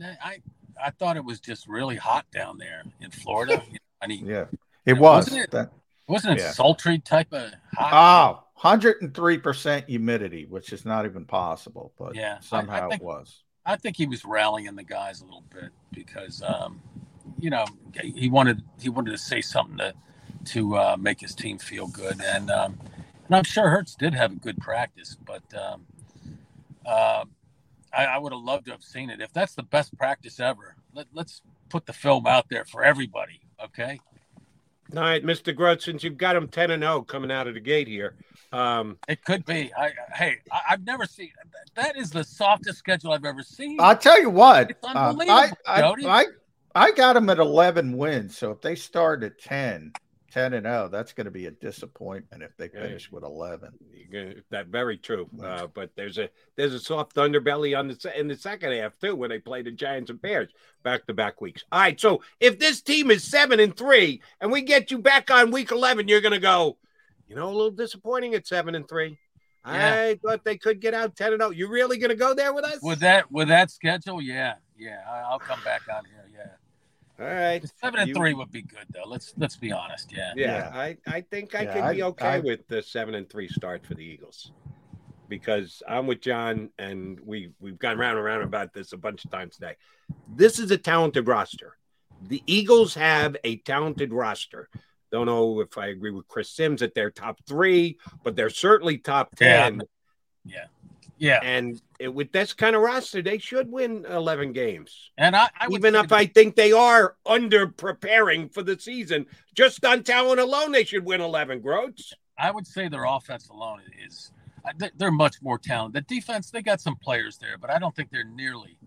I I thought it was just really hot down there in Florida. I mean, Yeah, it was. Wasn't it, That- wasn't it yeah. sultry type of hot? Oh, 103% humidity, which is not even possible, but Yeah, I- I somehow think- it was. I think he was rallying the guys a little bit because, um, you know, he wanted he wanted to say something to to uh, make his team feel good, and um, and I'm sure Hurts did have a good practice, but um, uh, I, I would have loved to have seen it. If that's the best practice ever, let, let's put the film out there for everybody. Okay. All right, Mr. Grotz, since you've got them 10 and 0 coming out of the gate here, um, It could be. I hey, I, I've never seen that. Is the softest schedule I've ever seen. I'll tell you what, It's uh, I, I, I, I got them at 11 wins. So if they start at 10, 10 and 0, that's going to be a disappointment if they Yeah. finish with 11. you're gonna- that very true. Uh, but there's a there's a soft underbelly on the se- in the second half too when they play the Giants and Bears back to back weeks. All right, so if this team is seven and three and we get you back on week eleven, you're gonna go, you know, a little disappointing at seven and three. Yeah. I thought they could get out ten and zero. You really gonna go there with us? with that with that schedule, yeah, yeah. I, I'll come back on here. Yeah. All right, Seven and You- three would be good though. Let's let's be honest. Yeah. Yeah, I, I think I Yeah, could be okay I- with the seven and three start for the Eagles because I'm with John and we we've gone round and round about this a bunch of times today. This is a talented roster. The Eagles have a talented roster. Don't know if I agree with Chris Sims that they're top three, but they're certainly top ten. Yeah. Yeah. And it, with this kind of roster, they should win eleven games. And I, I Even if I think they are under preparing for the season, just on talent alone, they should win 11 Grotz. I would say their offense alone is they- they're much more talented. The defense, they got some players there, but I don't think they're nearly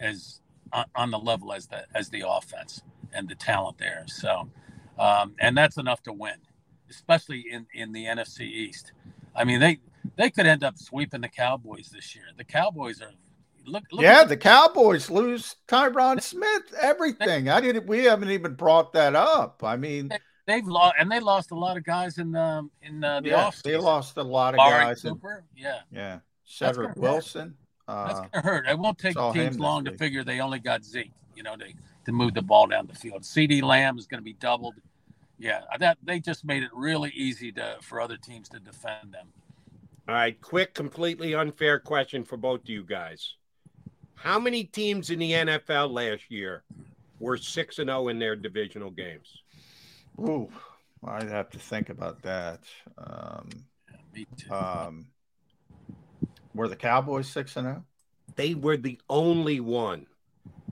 as on, on the level as the as the offense and the talent there. So, um, and that's enough to win, especially in in the NFC East. I mean, they they could end up sweeping the Cowboys this year. The Cowboys are look. look yeah, the Cowboys lose Tyron Smith, everything. I didn't. We haven't even brought that up. I mean, they've lost and they lost a lot of guys in um in uh, the yeah, off. they lost a lot of Barry guys. Cooper, yeah. yeah, That's Cedric. Wilson. That's Uh, gonna hurt. It won't take teams long to figure they only got Zeke, you know, to, to move the ball down the field. CeeDee Lamb is gonna be doubled. Yeah, that they just made it really easy to for other teams to defend them. All right, quick, completely unfair question for both of you guys. How many teams in the NFL last year were 6 and 0 in their divisional games? Ooh, I'd have to think about that. Um, Me too. um, were the Cowboys six and oh? zero? They were the only one.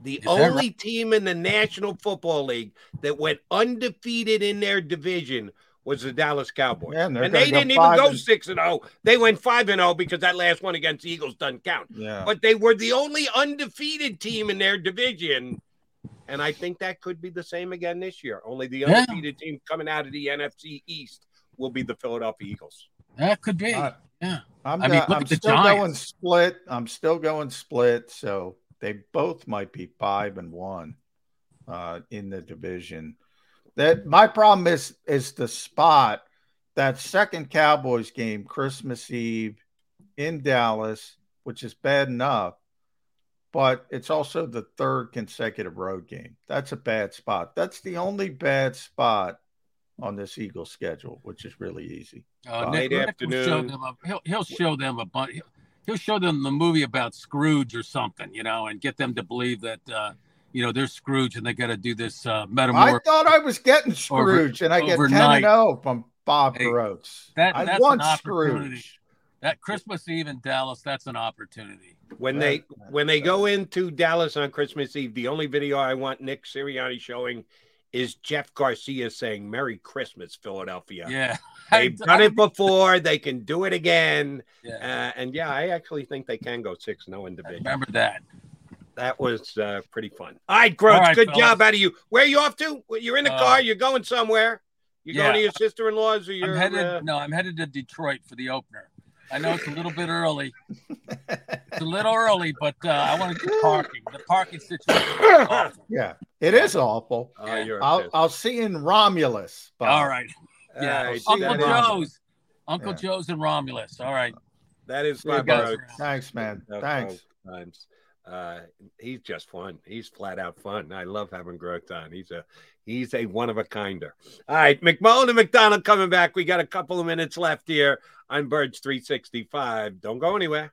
The that only team in the National Football League that went undefeated in their division was the Dallas Cowboys. Yeah, and they're and gonna they go didn't even go and- 6 and 0. They went 5 and 0 because that last one against the Eagles doesn't count. Yeah, But they were the only undefeated team in their division. And I think that could be the same again this year. Only the Yeah. undefeated team coming out of the NFC East will be the Philadelphia Eagles. That could be. Uh, yeah. I'm, I mean, go- look I'm at the still going split. I'm still going split. So they both might be five and one uh, in the division. That my problem is is the spot that second Cowboys game, Christmas Eve in Dallas, which is bad enough, but it's also the third consecutive road game. That's a bad spot. That's the only bad spot on this Eagle schedule, which is really easy. Uh, Five. Nick, Late will show afternoon. them a, he'll, he'll show them a bunch. He'll, he'll show them the movie about Scrooge or something, you know, and get them to believe that, uh, you know, they're Scrooge and they got to do this uh, I thought I was getting Scrooge, and I get ten and zero from Bob Hey, Grotz. that- I that's want an opportunity. Scrooge. That Christmas Eve in Dallas, that's an opportunity. When they when they go into Dallas on Christmas Eve, the only video I want Nick Sirianni showing is Jeff Garcia saying "Merry Christmas, Philadelphia." Yeah, they've done it before. They can do it again. Yeah. Uh, and yeah, I actually think they can go six zero in division. Remember that. That was uh, pretty fun. All right, Grotz, All right, good fellas. job out of you. Where are you off to? You're in the Uh, car. You're going somewhere. You're going to your sister-in-law's or I'm headed. uh, No, I'm headed to Detroit for the opener. I know it's a little bit early. It's a little early, but uh, I want to do parking. The parking situation. is awful. Yeah, it is awful. Oh, you're a I'll. I'll see you in Romulus. Bob. All right. Yeah, All right, Uncle that is- Joe's. Uncle Yeah. Joe's and Romulus. All right. That is my guys. bro. Thanks, man. of Thanks. Times. Uh, he's just fun. He's flat out fun. I love having Grotz on. He's a he's a one of a kinder. All right, McMullen and McDonald coming back. We got a couple of minutes left here on Birds 365. Don't go anywhere.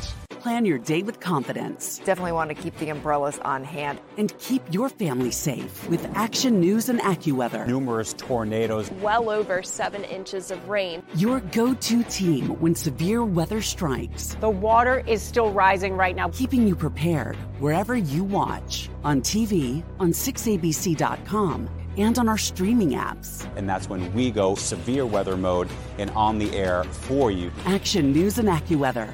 Plan your day with confidence Definitely want to keep the umbrellas on hand. and keep your family safe with Action News and AccuWeather. Numerous tornadoes. Well over seven inches of rain. Your go to team when severe weather strikes, The water is still rising right now. keeping you prepared wherever you watch on TV, on 6abc.com, and on our streaming apps. And that's when we go severe weather mode and on the air for you. Action News and AccuWeather,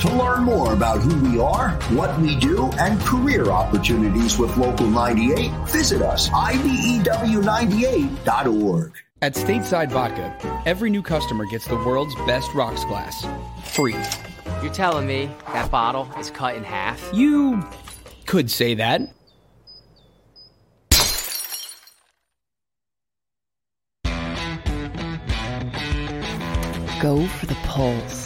To learn more about who we are, what we do, and career opportunities with Local 98, visit us, E IBEW98.org. At Stateside Vodka, every new customer gets the world's best rocks glass. Free. You're telling me that bottle is cut in half? You could say that. Go for the poles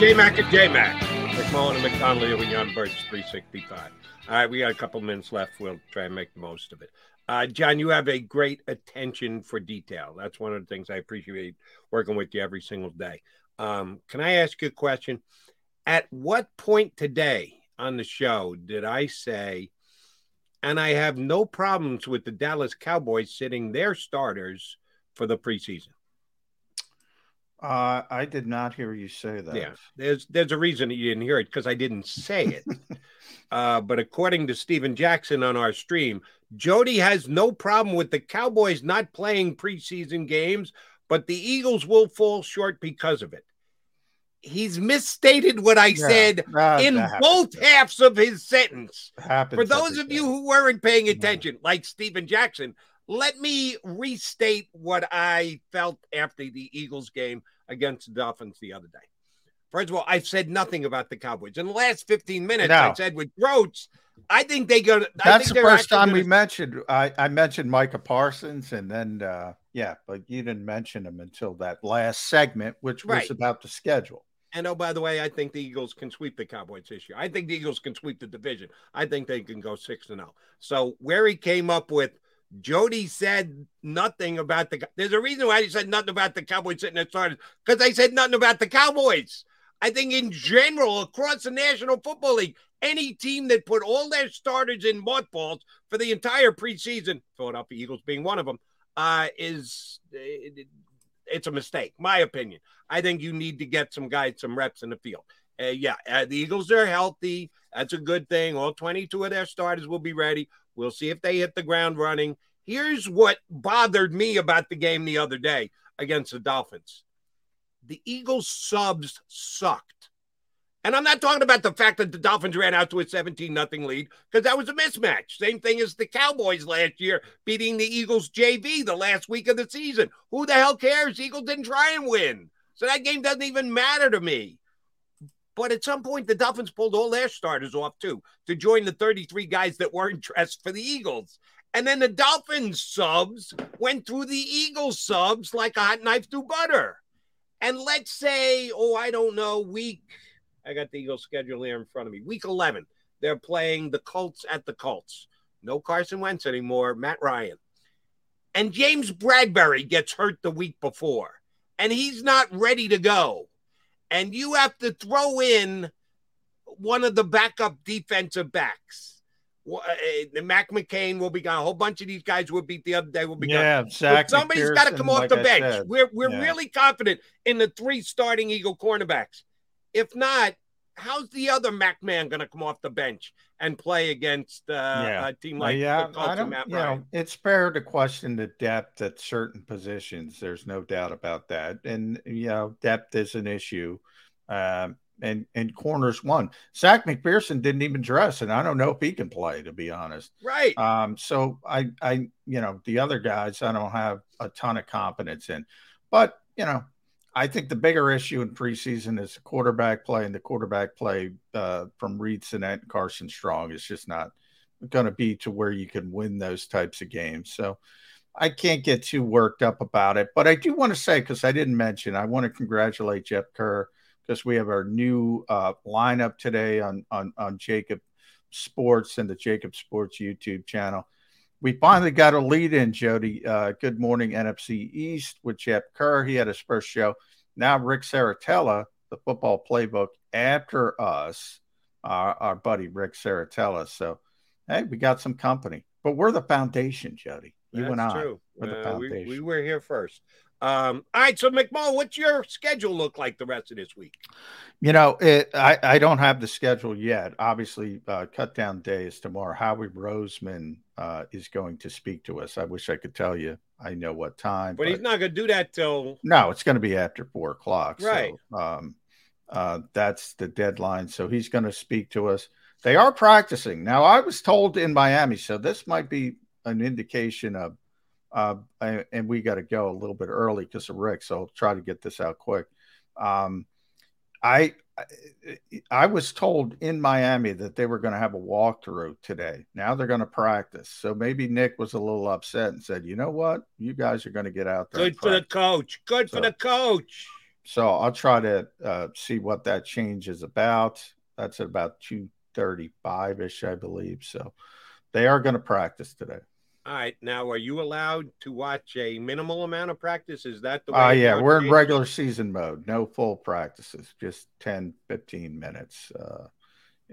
J Mac and J Mac. McMullen and McDonald here with you on Birds 365. All right, we got a couple minutes left. We'll try and make the most of it. Uh, John, you have a great attention for detail. That's one of the things I appreciate working with you every single day. Um, can I ask you a question? At what point today on the show did I say, and I have no problems with the Dallas Cowboys sitting their starters for the preseason? Uh, I did not hear you say that. Yeah, there's there's a reason that you didn't hear it because I didn't say it. uh, but according to Steven Jackson on our stream, Jody has no problem with the Cowboys not playing preseason games, but the Eagles will fall short because of it. He's misstated what I Yeah, said that- in that both halves of his sentence. Happens For those of you who weren't paying attention, like Steven Jackson, let me restate what I felt after the Eagles game against the Dolphins the other day. First of all, I've said nothing about the Cowboys. In the last 15 minutes, No. I said with Grotz, I think they go. That's the first time gonna- we mentioned. I, I mentioned Micah Parsons, and then uh, yeah, but you didn't mention him until that last segment, which was Right. about the schedule. And oh, by the way, I think the Eagles can sweep the Cowboys this year. I think the Eagles can sweep the division. I think they can go six and zero. So where he came up with, Jody said nothing about the. There's a reason why he said nothing about the Cowboys sitting at starters because they said nothing about the Cowboys. I think in general across the National Football League, any team that put all their starters in mothballs for the entire preseason, Philadelphia Eagles being one of them, uh, is it's a mistake, my opinion. I think you need to get some guys some reps in the field. Uh, yeah, uh, the Eagles are healthy. That's a good thing. All 22 of their starters will be ready. We'll see if they hit the ground running. Here's what bothered me about the game the other day against the Dolphins the Eagles subs sucked. And I'm not talking about the fact that the Dolphins ran out to a 17 nothing lead because that was a mismatch. Same thing as the Cowboys last year beating the Eagles JV the last week of the season. Who the hell cares? Eagles didn't try and win. So that game doesn't even matter to me. But at some point, the Dolphins pulled all their starters off too to join the 33 guys that weren't dressed for the Eagles. And then the Dolphins subs went through the Eagles subs like a hot knife through butter. And let's say, oh, I don't know, week, I got the Eagles schedule here in front of me. Week 11, they're playing the Colts at the Colts. No Carson Wentz anymore, Matt Ryan. And James Bradberry gets hurt the week before, and he's not ready to go. And you have to throw in one of the backup defensive backs. Wha- uh, Mac McCain will be gone. A whole bunch of these guys will beat the other day will be Yeah, gone. Zach but somebody's got to come off like the I bench. said. We're we're Yeah. really confident in the three starting Eagle cornerbacks. If not, how's the other Mac man going to come off the bench and play against uh, a team like yeah, I don't, Matt you know, it's fair to question the depth at certain positions. There's no doubt about that, and you know, depth is an issue. Um, and and corners one. Zech McPhearson didn't even dress, and I don't know if he can play, to be honest. Right. Um, so I, I, you know, the other guys I don't have a ton of confidence in, but you know, I think the bigger issue in preseason is the quarterback play, and the quarterback play uh, from Reid Sinnett and Carson Strong is just not going to be to where you can win those types of games. So I can't get too worked up about it, but I do want to say because I didn't mention, I want to congratulate Jeff Kerr because we have our new uh, lineup today on on on JAKIB Sports and the JAKIB Sports YouTube channel. We finally got a lead in, Jody. Uh, good morning, NFC East with Jeff Kerr. He had his first show. Now, Rick Saratella, the football playbook after us, our, our buddy Rick Saratella. So, hey, we got some company, but we're the foundation, Jody. You and I. true. We're the Uh, we, we were here first. Um, all right, so McMullen, what's your schedule look like the rest of this week? You know, it, I, I don't have the schedule yet. Obviously, uh, cut down days tomorrow. Howie Roseman uh, is going to speak to us. I wish I could tell you. I know what time, But he's not going to do that till no, it's going to be after four o'clock. Right. So, um, uh, that's the deadline. So he's going to speak to us. They are practicing now. I was told in Miami, so this might be an indication of. Uh, and and we got to go a little bit early because of Rick, so I'll try to get this out quick. Um, I I was told in Miami that they were going to have a walkthrough today. Now they're going to practice. So maybe Nick was a little upset and said, "You know what? You guys are going to get out there." good for the coach. Good for the coach. so I'll try to uh, see what that change is about. That's at about two thirty-five ish, I believe. So they are going to practice today. All right, now are you allowed to watch a minimal amount of practice? Is that the way? Uh, yeah, we're in regular season mode. No full practices, just 10, 15 minutes. Uh,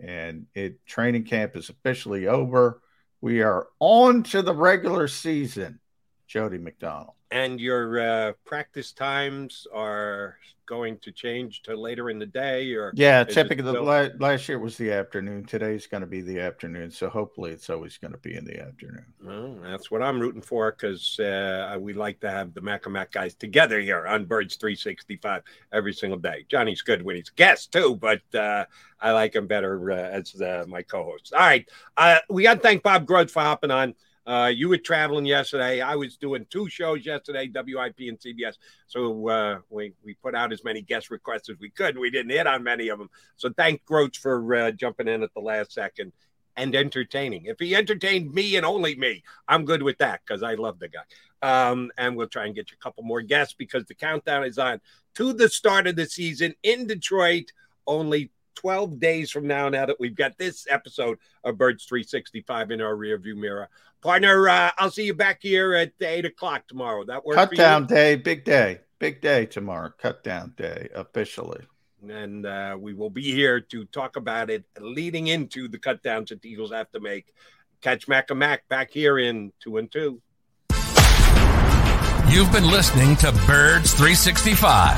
and it training camp is officially over. We are on to the regular season. Jody McDonald. And your uh, practice times are going to change to later in the day, or Yeah, typically the still- la- last year was the afternoon. Today's going to be the afternoon. So hopefully it's always going to be in the afternoon. Well, that's what I'm rooting for because uh, we like to have the Mac and Mac guys together here on Birds 365 every single day. Johnny's good when he's guest too, but uh, I like him better uh, as uh, my co-host. All right, uh, we got to thank Bob Grotz for hopping on. Uh, you were traveling yesterday. I was doing two shows yesterday, WIP and CBS. So uh, we, we put out as many guest requests as we could. We didn't hit on many of them. So thank Grotz for uh, jumping in at the last second and entertaining. If he entertained me and only me, I'm good with that because I love the guy. Um, and we'll try and get you a couple more guests because the countdown is on to the start of the season in Detroit. Only 12 days from now, now that we've got this episode of Birds 365 in our rearview mirror. Partner, uh, I'll see you back here at 8 o'clock tomorrow. That works Cut down day, big day, big day tomorrow. Cut down day officially. And uh, we will be here to talk about it leading into the cut downs that the Eagles have to make. Catch Mac and Mac back here in 2 and 2. You've been listening to Birds 365,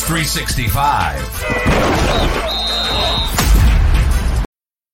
365.